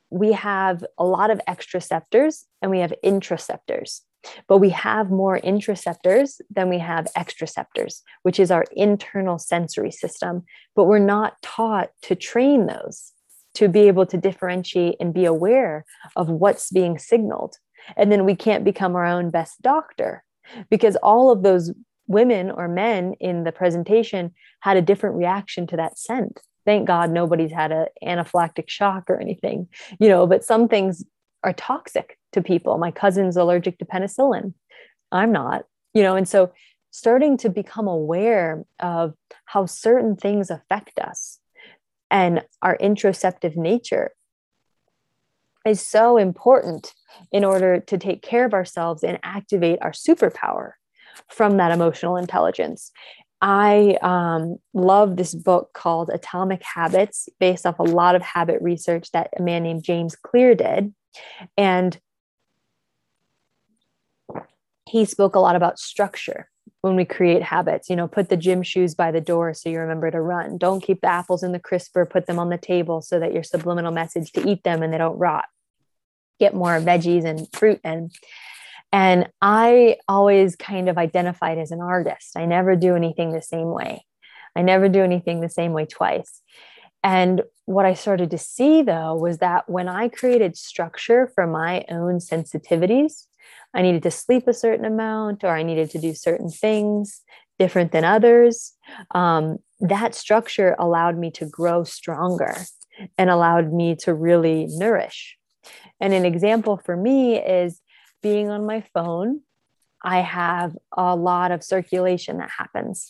we have a lot of exteroceptors and we have interoceptors, but we have more interoceptors than we have exteroceptors, which is our internal sensory system. But we're not taught to train those to be able to differentiate and be aware of what's being signaled. And then we can't become our own best doctor because all of those women or men in the presentation had a different reaction to that scent. Thank God nobody's had an anaphylactic shock or anything, you know, but some things are toxic to people. My cousin's allergic to penicillin. I'm not, you know, and so starting to become aware of how certain things affect us and our interoceptive nature is so important in order to take care of ourselves and activate our superpower from that emotional intelligence. I um, love this book called Atomic Habits, based off a lot of habit research that a man named James Clear did. And he spoke a lot about structure when we create habits. You know, put the gym shoes by the door so you remember to run. Don't keep the apples in the crisper, put them on the table so that your subliminal message to eat them and they don't rot. Get more veggies and fruit and and I always kind of identified as an artist. I never do anything the same way. I never do anything the same way twice. And what I started to see though was that when I created structure for my own sensitivities, I needed to sleep a certain amount or I needed to do certain things different than others. Um, that structure allowed me to grow stronger and allowed me to really nourish. And an example for me is being on my phone, I have a lot of circulation that happens.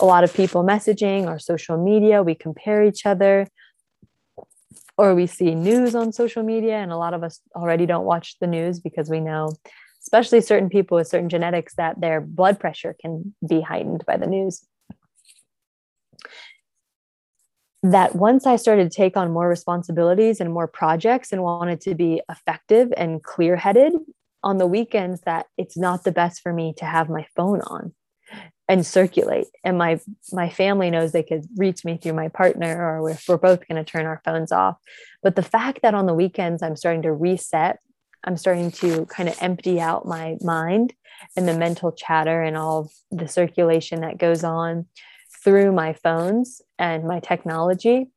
A lot of people messaging or social media, we compare each other, or we see news on social media. And a lot of us already don't watch the news because we know, especially certain people with certain genetics, that their blood pressure can be heightened by the news. That once I started to take on more responsibilities and more projects and wanted to be effective and clear headed on the weekends that it's not the best for me to have my phone on and circulate. And my my family knows they could reach me through my partner or if we're both going to turn our phones off. But the fact that on the weekends i'm starting to reset i'm starting to kind of empty out my mind and the mental chatter and all the circulation that goes on through my phones and my technology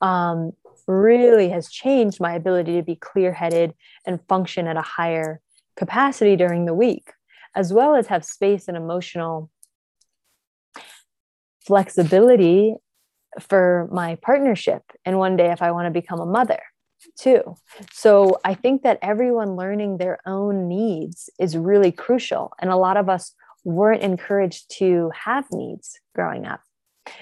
um, really has changed my ability to be clear headed and function at a higher capacity during the week, as well as have space and emotional flexibility for my partnership. And one day, if I want to become a mother too. So I think that everyone learning their own needs is really crucial. And a lot of us weren't encouraged to have needs growing up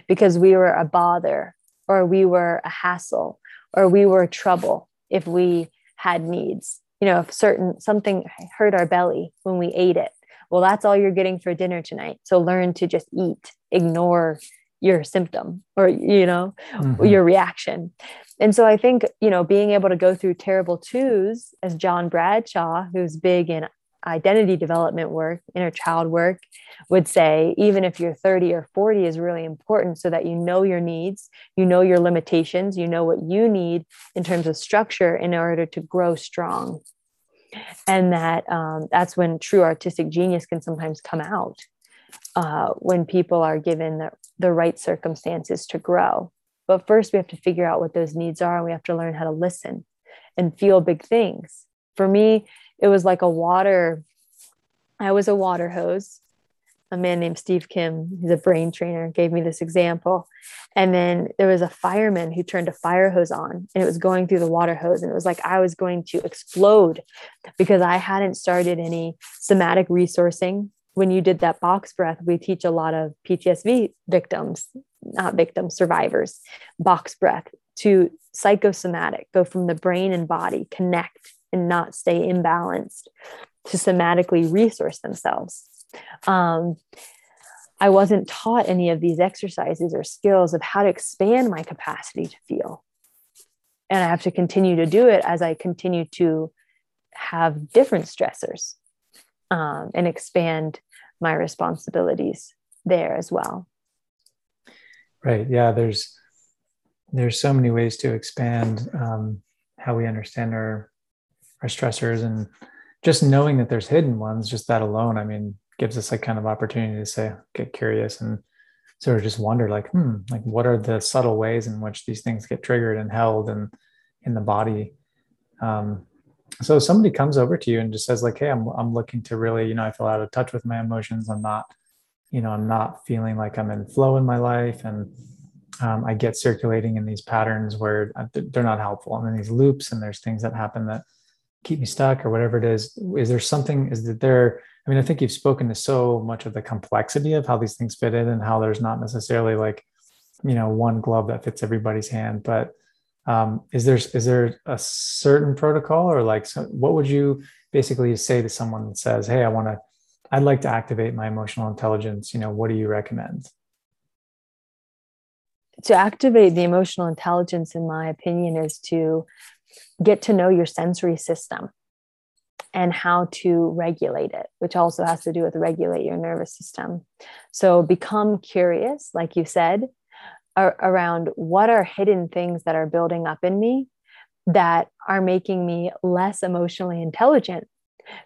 because we were a bother or we were a hassle or we were trouble if we had needs you know, if certain something hurt our belly when we ate it, well, that's all you're getting for dinner tonight. So learn to just eat, ignore your symptom or, you know, mm-hmm. your reaction. And so I think, you know, being able to go through terrible twos, as John Bradshaw, who's big in identity development work, inner child work, would say even if you're 30 or 40 is really important so that you know your needs, you know your limitations, you know what you need in terms of structure in order to grow strong. And that um, that's when true artistic genius can sometimes come out uh, when people are given the, the right circumstances to grow. But first, we have to figure out what those needs are and we have to learn how to listen and feel big things. For me, it was like a water, I was a water hose. A man named Steve Kim, he's a brain trainer, gave me this example. And then there was a fireman who turned a fire hose on and it was going through the water hose. And it was like I was going to explode because I hadn't started any somatic resourcing. When you did that box breath, we teach a lot of PTSD victims, not victims, survivors, box breath to psychosomatic, go from the brain and body, connect and not stay imbalanced, to somatically resource themselves. Um, I wasn't taught any of these exercises or skills of how to expand my capacity to feel. And I have to continue to do it as I continue to have different stressors um, and expand my responsibilities there as well. Right. Yeah. There's there's so many ways to expand um, how we understand our our stressors and just knowing that there's hidden ones just that alone i mean gives us a kind of opportunity to say get curious and sort of just wonder like hmm like what are the subtle ways in which these things get triggered and held and in the body? Um, so somebody comes over to you and just says like hey I'm, I'm looking to really you know i feel out of touch with my emotions. I'm not you know i'm not feeling like i'm in flow in my life. And um, I get circulating in these patterns where uh, they're not helpful. I'm in these loops, and there's things that happen that keep me stuck, or whatever it is. Is there something? Is that there? I mean, I think you've spoken to so much of the complexity of how these things fit in, and how there's not necessarily like, you know, one glove that fits everybody's hand. But um, is there is there a certain protocol, or like, so what would you basically say to someone that says, "Hey, I want to, I'd like to activate my emotional intelligence. You know, what do you recommend?" to activate the emotional intelligence, in my opinion, is to get to know your sensory system and how to regulate it, which also has to do with regulate your nervous system. So become curious, like you said, ar- around what are hidden things that are building up in me that are making me less emotionally intelligent.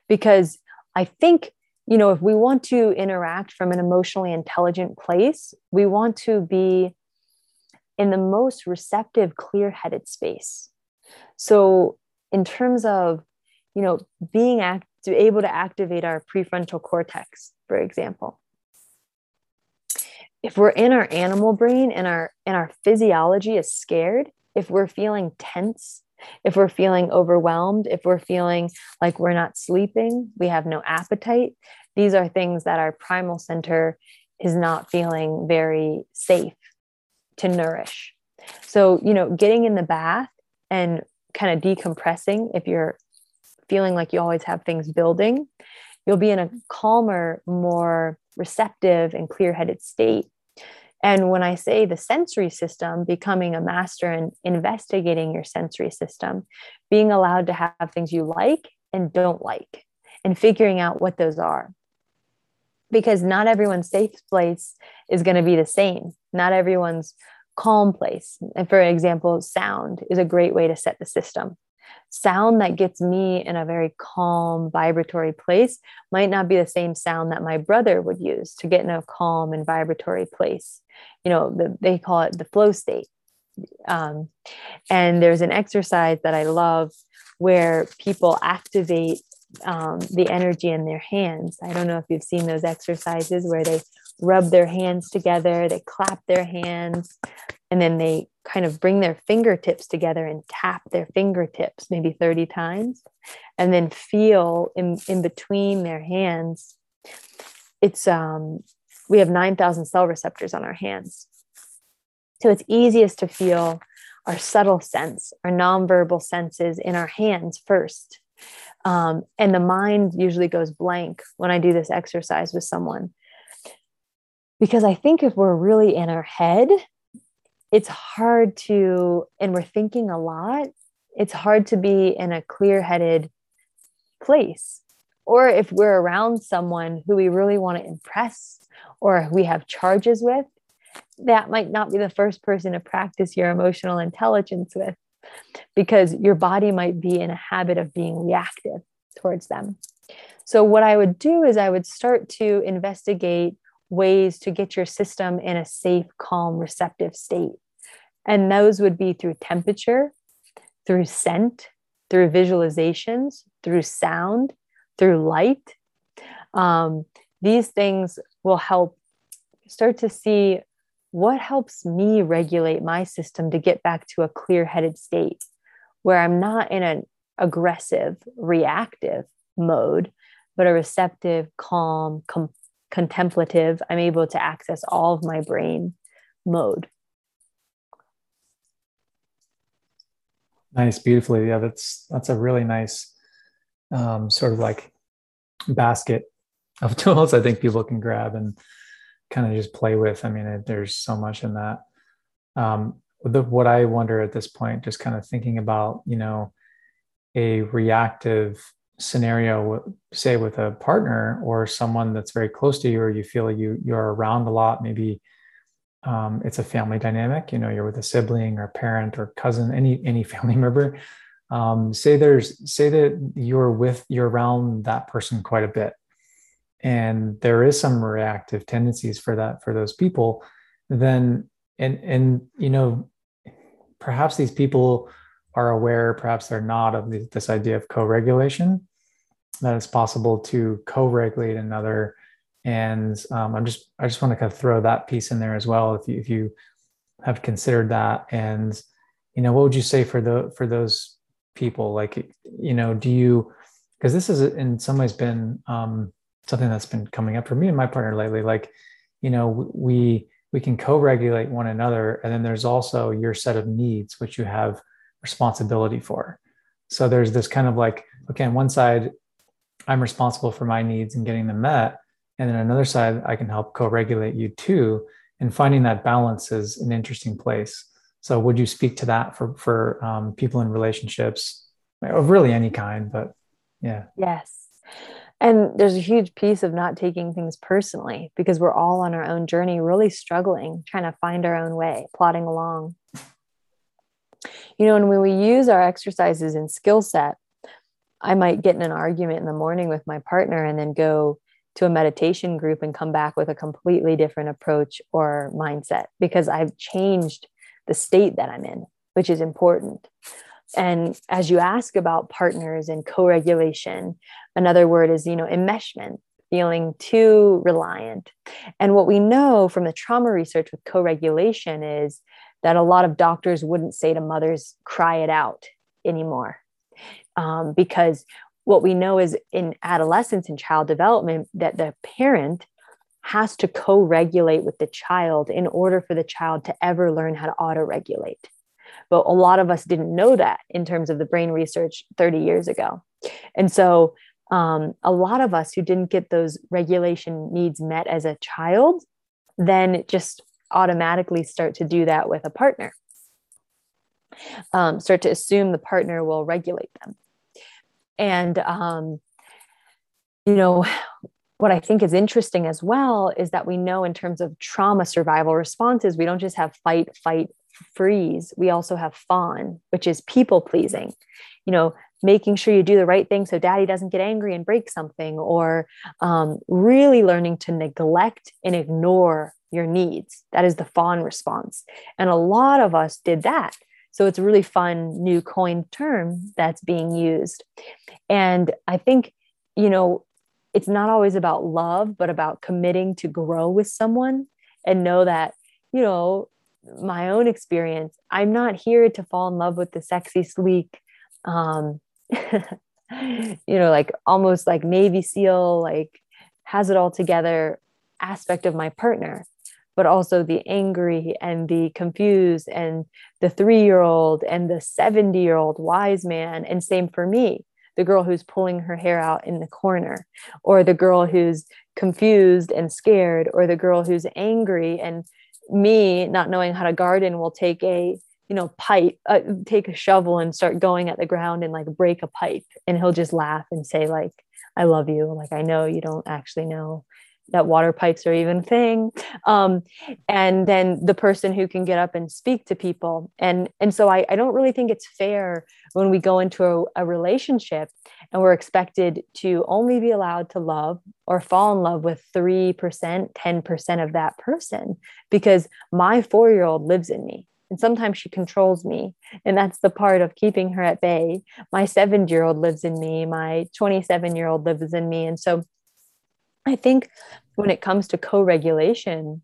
Because I think, you know, if we want to interact from an emotionally intelligent place, we want to be in the most receptive, clear headed space. So, in terms of, you know, being act- able to activate our prefrontal cortex, for example, if we're in our animal brain and our and our physiology is scared, if we're feeling tense, if we're feeling overwhelmed, if we're feeling like we're not sleeping, we have no appetite, these are things that our primal center is not feeling very safe to nourish. So, you know, getting in the bath and kind of decompressing, if you're feeling like you always have things building, you'll be in a calmer, more receptive, and clear headed state. And when I say the sensory system, becoming a master and investigating your sensory system, being allowed to have things you like and don't like, and figuring out what those are. Because not everyone's safe place is going to be the same not everyone's calm place. And for example, sound is a great way to set the system. Sound that gets me in a very calm, vibratory place might not be the same sound that my brother would use to get in a calm and vibratory place. You know, the, they call it the flow state. Um, and there's an exercise that I love where people activate um, the energy in their hands. I don't know if you've seen those exercises where they rub their hands together, they clap their hands, and then they kind of bring their fingertips together and tap their fingertips maybe 30 times, and then feel in, in between their hands. It's um, we have 9,000 cell receptors on our hands. So it's easiest to feel our subtle sense, our nonverbal senses in our hands first. Um, and the mind usually goes blank when I do this exercise with someone because I think if we're really in our head, it's hard to, and we're thinking a lot, it's hard to be in a clear headed place or if we're around someone who we really want to impress or we have charges with, that might not be the first person to practice your emotional intelligence with because your body might be in a habit of being reactive towards them. So, what I would do is I would start to investigate ways to get your system in a safe, calm, receptive state. And those would be through temperature, through scent, through visualizations, through sound, through light. Um, these things will help start to see what helps me regulate my system to get back to a clear headed state where I'm not in an aggressive, reactive mode, but a receptive, calm, com- contemplative. I'm able to access all of my brain mode. Nice, beautifully. Yeah, that's that's a really nice um, sort of like basket of tools I think people can grab and kind of just play with. I mean, it, there's so much in that. Um, the, what I wonder at this point, just kind of thinking about, you know, a reactive scenario, say with a partner or someone that's very close to you, or you feel you you're around a lot. Maybe um, it's a family dynamic. You know, you're with a sibling or parent or cousin, any any family member. Um, say there's say that you're with you're around that person quite a bit, and there is some reactive tendencies for that for those people. Then and and you know, perhaps these people are aware, perhaps they're not, of the, this idea of co-regulation. That it's possible to co-regulate another, and um, I'm just I just want to kind of throw that piece in there as well. If you if you have considered that, and you know, what would you say for the for those people? Like, you know, do you because this has in some ways been um, something that's been coming up for me and my partner lately. Like, you know, we we can co-regulate one another, and then there's also your set of needs which you have responsibility for. So there's this kind of like, okay, on one side, I'm responsible for my needs and getting them met. And then another side, I can help co regulate you too. And finding that balance is an interesting place. So, would you speak to that for, for um, people in relationships of really any kind? But yeah. Yes. And there's a huge piece of not taking things personally because we're all on our own journey, really struggling, trying to find our own way, plodding along you know and when we use our exercises and skill set i might get in an argument in the morning with my partner and then go to a meditation group and come back with a completely different approach or mindset because i've changed the state that i'm in which is important. And as you ask about partners and co-regulation another word is you know enmeshment feeling too reliant. And what we know from the trauma research with co-regulation is that a lot of doctors wouldn't say to mothers, cry it out anymore. Um, because what we know is in adolescence and child development that the parent has to co regulate with the child in order for the child to ever learn how to auto regulate. But a lot of us didn't know that in terms of the brain research 30 years ago. And so, um, a lot of us who didn't get those regulation needs met as a child then just automatically start to do that with a partner. Um, start to assume the partner will regulate them. And, um, you know, what I think is interesting as well is that we know in terms of trauma survival responses, we don't just have fight, fight, freeze. We also have fawn, which is people pleasing. You know, making sure you do the right thing so daddy doesn't get angry and break something, or um, really learning to neglect and ignore your needs. That is the fawn response. And a lot of us did that. So it's a really fun new coined term that's being used. And I think, you know, it's not always about love, but about committing to grow with someone and know that, you know, my own experience, I'm not here to fall in love with the sexy, sleek, um, you know, like almost like Navy SEAL, like has it all together aspect of my partner but also the angry and the confused and the three year old and the 70 year old wise man. And same for me, the girl who's pulling her hair out in the corner, or the girl who's confused and scared, or the girl who's angry. And me not knowing how to garden will take a you know pipe uh, take a shovel and start going at the ground and like break a pipe and he'll just laugh and say like I love you. Like, I know you don't actually know that water pipes are even a thing um, and then the person who can get up and speak to people and and so I, I don't really think it's fair when we go into a, a relationship and we're expected to only be allowed to love or fall in love with 3% 10% of that person because my four-year-old lives in me and sometimes she controls me and that's the part of keeping her at bay. My seven year old lives in me my 27 year old lives in me. And so I think when it comes to co regulation,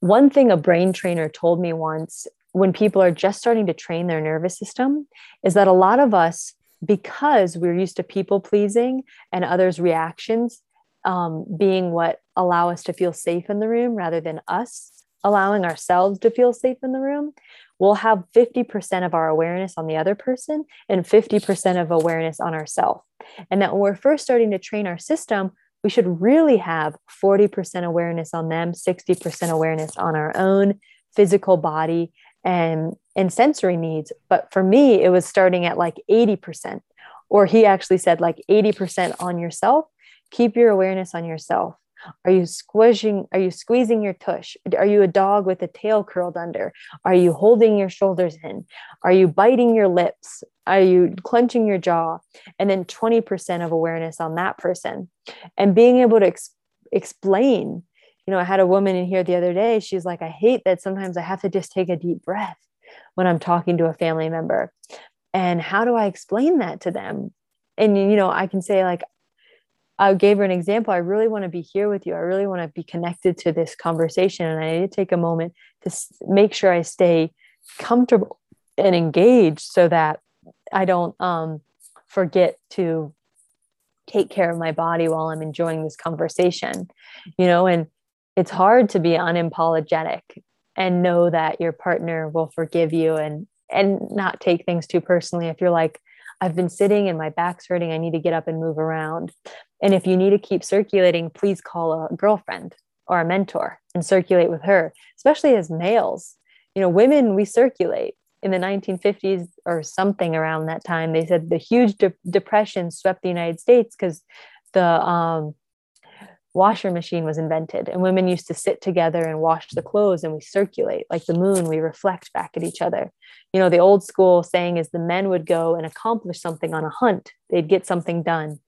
one thing a brain trainer told me once when people are just starting to train their nervous system is that a lot of us, because we're used to people pleasing and others' reactions um, being what allow us to feel safe in the room rather than us allowing ourselves to feel safe in the room, we'll have 50% of our awareness on the other person and 50% of awareness on ourselves. And that when we're first starting to train our system, we should really have 40% awareness on them, 60% awareness on our own physical body and and sensory needs. But for me, it was starting at like 80%. Or he actually said like 80% on yourself. Keep your awareness on yourself. Are you squishing? Are you squeezing your tush? Are you a dog with a tail curled under? Are you holding your shoulders in? Are you biting your lips? Are you clenching your jaw? And then 20% of awareness on that person. And being able to ex- explain, you know, I had a woman in here the other day. She's like, I hate that sometimes I have to just take a deep breath when I'm talking to a family member. And how do I explain that to them? And, you know, I can say, like, I gave her an example. I really want to be here with you. I really want to be connected to this conversation. And I need to take a moment to make sure I stay comfortable and engaged so that I don't um, forget to take care of my body while I'm enjoying this conversation, you know, and it's hard to be unapologetic and know that your partner will forgive you and and not take things too personally if you're like I've been sitting and my back's hurting. I need to get up and move around. And if you need to keep circulating, please call a girlfriend or a mentor and circulate with her, especially as males. You know, women, we circulate. In the 1950s or something around that time, they said the huge de- depression swept the United States because the um, washer machine was invented and women used to sit together and wash the clothes and we circulate like the moon we reflect back at each other you know the old school saying is the men would go and accomplish something on a hunt they'd get something done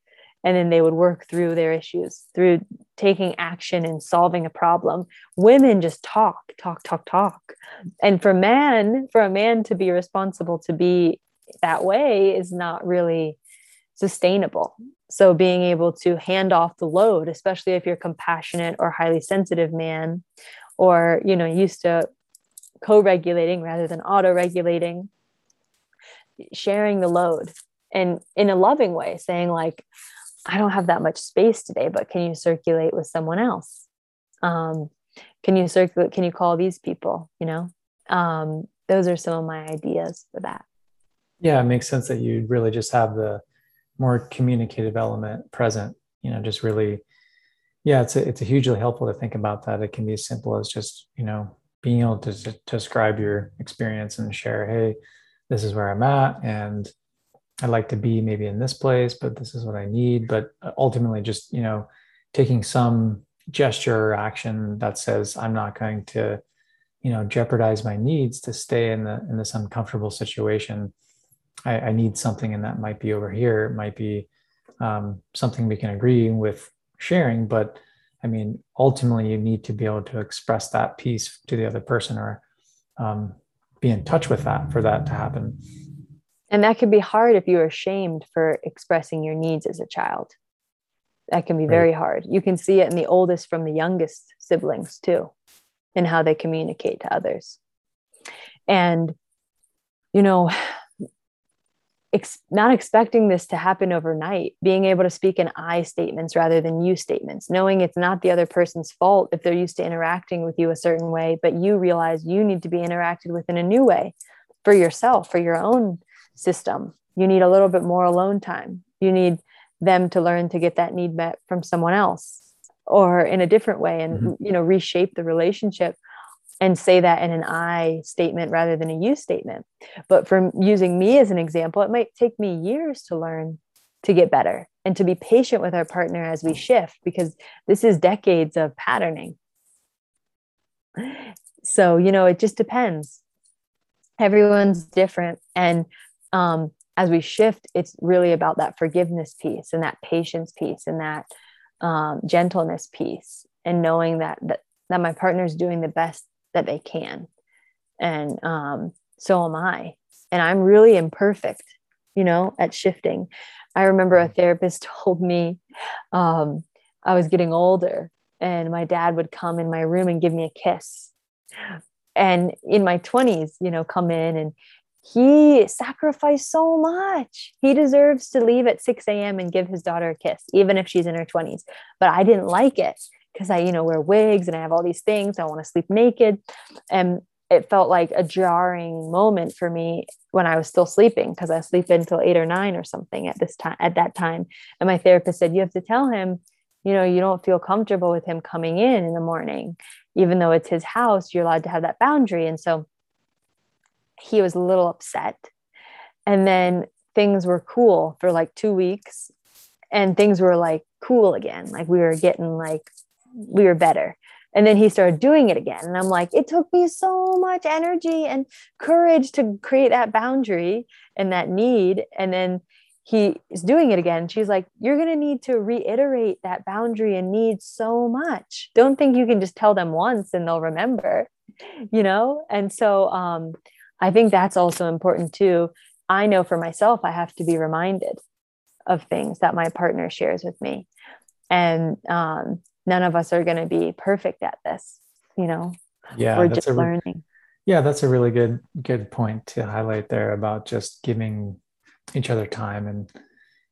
and then they would work through their issues through taking action and solving a problem. Women just talk talk talk talk. And for man for a man to be responsible to be that way is not really sustainable. So being able to hand off the load especially if you're compassionate or highly sensitive man or you know used to co-regulating rather than auto-regulating sharing the load and in a loving way saying like i don't have that much space today but can you circulate with someone else? Um, can you circulate can you call these people you know? Um, those are some of my ideas for that. Yeah it makes sense that you really just have the more communicative element present you know just really yeah it's a, it's a hugely helpful to think about that. It can be as simple as just you know being able to, to describe your experience and share hey this is where i'm at and i'd like to be maybe in this place but this is what i need but ultimately just you know taking some gesture or action that says i'm not going to you know jeopardize my needs to stay in the in this uncomfortable situation I, I need something and that might be over here. It might be um, something we can agree with sharing, but I mean, ultimately, you need to be able to express that piece to the other person or um, be in touch with that for that to happen. And that can be hard if you're ashamed for expressing your needs as a child. That can be very hard. You can see it in the oldest from the youngest siblings too, in how they communicate to others. And, you know, ex- not expecting this to happen overnight, being able to speak in I statements rather than you statements, knowing it's not the other person's fault if they're used to interacting with you a certain way, but you realize you need to be interacted with in a new way for yourself, for your own system. You need a little bit more alone time. You need them to learn to get that need met from someone else or in a different way and mm-hmm. you know reshape the relationship and say that in an I statement rather than a you statement. But from using me as an example, it might take me years to learn to get better and to be patient with our partner as we shift because this is decades of patterning so you know it just depends everyone's different and um, as we shift it's really about that forgiveness piece and that patience piece and that um, gentleness piece and knowing that, that that my partner is doing the best that they can. And um, so am i. And i'm really imperfect you know at shifting. I remember a therapist told me um, i was getting older and my dad would come in my room and give me a kiss. And in my 20s you know come in and he sacrificed so much. He deserves to leave at 6 a.m and give his daughter a kiss even if she's in her 20s but i didn't like it because i you know wear wigs and i have all these things. I want to sleep naked. And it felt like a jarring moment for me when i was still sleeping because i sleep until eight or nine or something at this time at that time. And my therapist said you have to tell him you know you don't feel comfortable with him coming in in the morning. Even though it's his house you're allowed to have that boundary. And so he was a little upset and then things were cool for like two weeks and things were like cool again like we were getting like we were better and then he started doing it again and i'm like it took me so much energy and courage to create that boundary and that need and then he is doing it again. She's like, You're going to need to reiterate that boundary and need so much. Don't think you can just tell them once and they'll remember, you know? And so um, I think that's also important too. I know for myself, I have to be reminded of things that my partner shares with me. And um, none of us are going to be perfect at this, you know? Yeah. We're just re- learning. Yeah, that's a really good good point to highlight there about just giving each other time and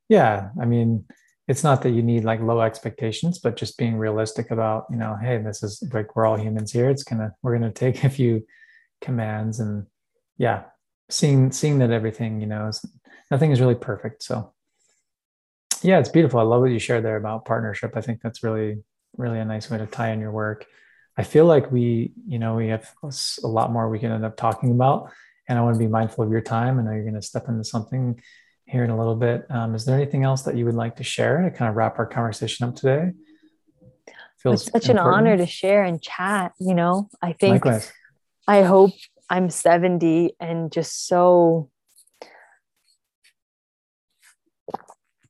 yeah i mean it's not that you need like low expectations but just being realistic about you know hey this is like we're all humans here it's gonna we're gonna take a few commands and yeah seeing seeing that everything you know is nothing is really perfect so yeah it's beautiful i love what you shared there about partnership i think that's really really a nice way to tie in your work i feel like we you know we have a lot more we can end up talking about and I want to be mindful of your time. I know you're going to step into something here in a little bit. Um, is there anything else that you would like to share to kind of wrap our conversation up today? Feels it's such important. an honor to share and chat. You know, I think Likewise. I hope I'm 70 and just so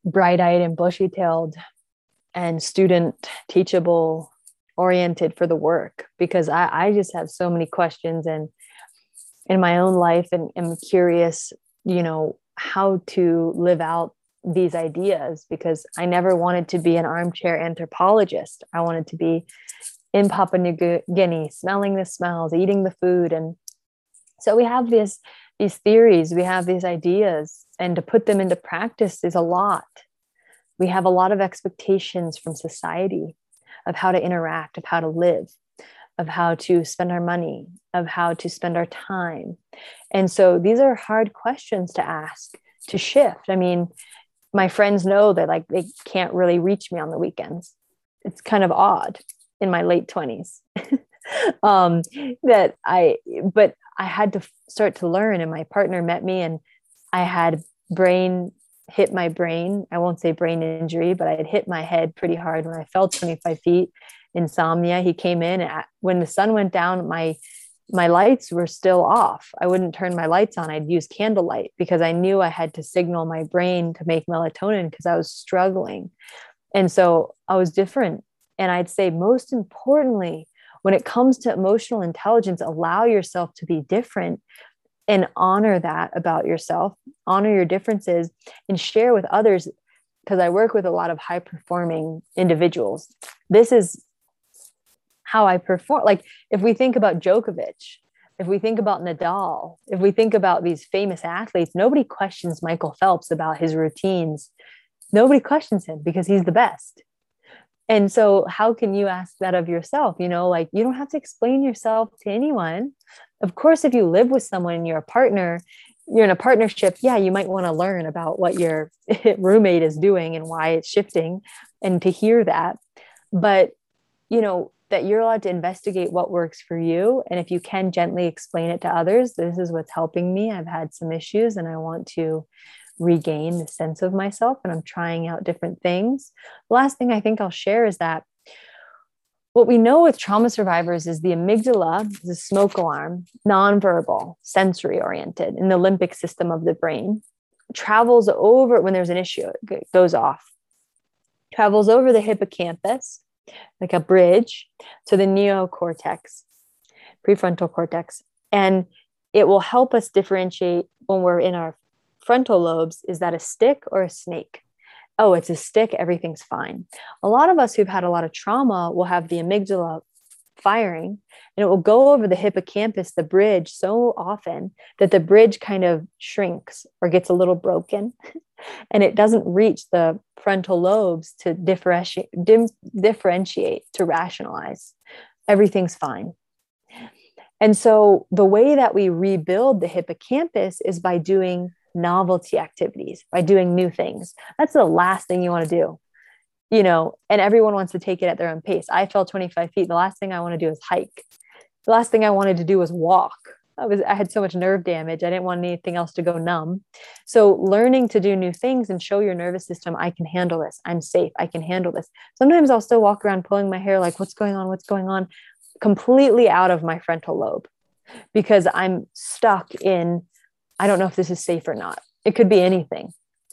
bright eyed and bushy tailed and student teachable oriented for the work because I, I just have so many questions and in my own life and am curious, you know, how to live out these ideas because I never wanted to be an armchair anthropologist. I wanted to be in Papua New Guinea, smelling the smells, eating the food. And so we have this, these theories, we have these ideas, and to put them into practice is a lot. We have a lot of expectations from society of how to interact, of how to live of how to spend our money, of how to spend our time. And so these are hard questions to ask, to shift. I mean, my friends know that like they can't really reach me on the weekends. It's kind of odd in my late 20s. um, that I, but I had to start to learn, and my partner met me, and I had brain hit my brain. I won't say brain injury, but I had hit my head pretty hard when I fell 25 feet insomnia. He came in at, when the sun went down, my my lights were still off. I wouldn't turn my lights on. I'd use candlelight because I knew I had to signal my brain to make melatonin because I was struggling. And so I was different. And I'd say, most importantly, when it comes to emotional intelligence, allow yourself to be different and honor that about yourself, honor your differences, and share with others. Because I work with a lot of high performing individuals. This is how I perform. Like if we think about Djokovic, if we think about Nadal, if we think about these famous athletes, nobody questions Michael Phelps about his routines. Nobody questions him because he's the best. And so, how can you ask that of yourself? You know, like you don't have to explain yourself to anyone. Of course, if you live with someone and you're a partner, you're in a partnership, yeah, you might want to learn about what your roommate is doing and why it's shifting and to hear that. But, you know, that you're allowed to investigate what works for you. And if you can gently explain it to others, this is what's helping me. I've had some issues and I want to regain the sense of myself and I'm trying out different things. The last thing I think I'll share is that what we know with trauma survivors is the amygdala a smoke alarm, nonverbal, sensory oriented in the limbic system of the brain, travels over when there's an issue, it goes off, travels over the hippocampus like a bridge to the neocortex, prefrontal cortex. And it will help us differentiate when we're in our frontal lobes is that a stick or a snake? Oh, it's a stick, everything's fine. A lot of us who've had a lot of trauma will have the amygdala firing and it will go over the hippocampus, the bridge, so often that the bridge kind of shrinks or gets a little broken and it doesn't reach the frontal lobes to differentiate, differentiate to rationalize. Everything's fine. And so the way that we rebuild the hippocampus is by doing novelty activities, by doing new things. That's the last thing you want to do. You know, and everyone wants to take it at their own pace. I fell 25 feet. The last thing I want to do is hike. The last thing I wanted to do was walk. I was I had so much nerve damage. I didn't want anything else to go numb. So learning to do new things and show your nervous system I can handle this. I'm safe. I can handle this. Sometimes I'll still walk around pulling my hair like what's going on? What's going on? completely out of my frontal lobe because I'm stuck in I don't know if this is safe or not. It could be anything.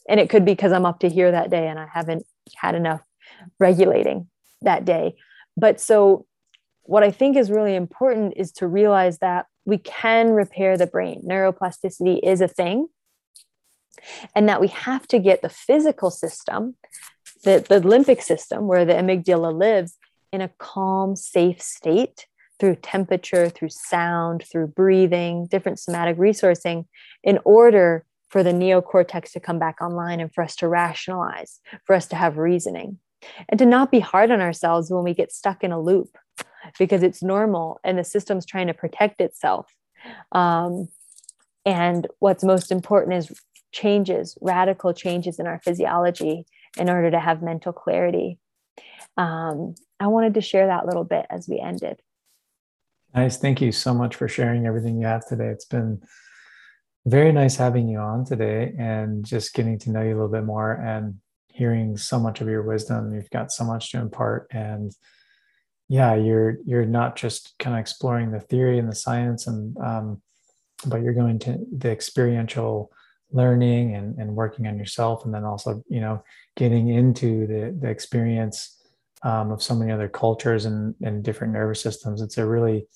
And it could be because I'm up to here that day and I haven't had enough regulating that day. But so what I think is really important is to realize that we can repair the brain. Neuroplasticity is a thing. And that we have to get the physical system, the, the limbic system where the amygdala lives, in a calm, safe state through temperature, through sound, through breathing, different somatic resourcing, in order for the neocortex to come back online and for us to rationalize, for us to have reasoning, and to not be hard on ourselves when we get stuck in a loop because it's normal and the system's trying to protect itself. Um, and what's most important is changes, radical changes in our physiology in order to have mental clarity. Um, I wanted to share that little bit as we ended. Nice. Thank you so much for sharing everything you have today. It's been very nice having you on today and just getting to know you a little bit more and hearing so much of your wisdom. You've got so much to impart and yeah, you're you're not just kind of exploring the theory and the science and um, but you're going to the experiential learning and, and working on yourself and then also you know getting into the the experience um, of so many other cultures and, and different nervous systems. It's a really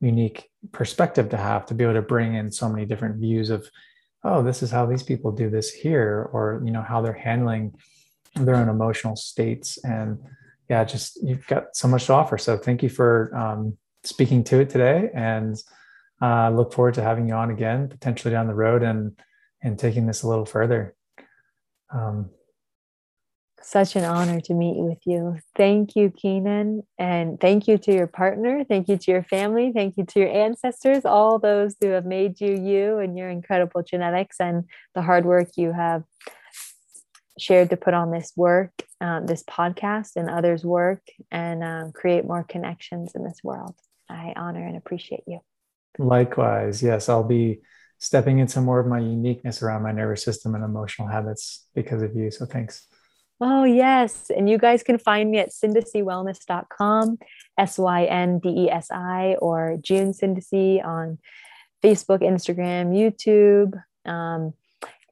unique perspective to have to be able to bring in so many different views of, oh, this is how these people do this here, or you know how they're handling their own emotional states. And yeah, just you've got so much to offer. So thank you for um, speaking to it today, and uh, look forward to having you on again, potentially down the road, and and taking this a little further. Um, such an honor to meet with you. Thank you, Keenan. And thank you to your partner. Thank you to your family. Thank you to your ancestors, all those who have made you you and your incredible genetics and the hard work you have shared to put on this work, um, this podcast, and others' work and um, create more connections in this world. I honor and appreciate you. Likewise. Yes, I'll be stepping into more of my uniqueness around my nervous system and emotional habits because of you. So thanks. Oh, yes. And you guys can find me at syndesiwellness.com, S Y N D E S I, or June Syndesi on Facebook, Instagram, YouTube. Um,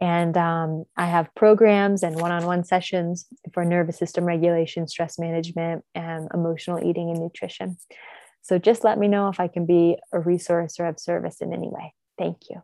and um, I have programs and one on one sessions for nervous system regulation, stress management, and emotional eating and nutrition. So just let me know if I can be a resource or of service in any way. Thank you.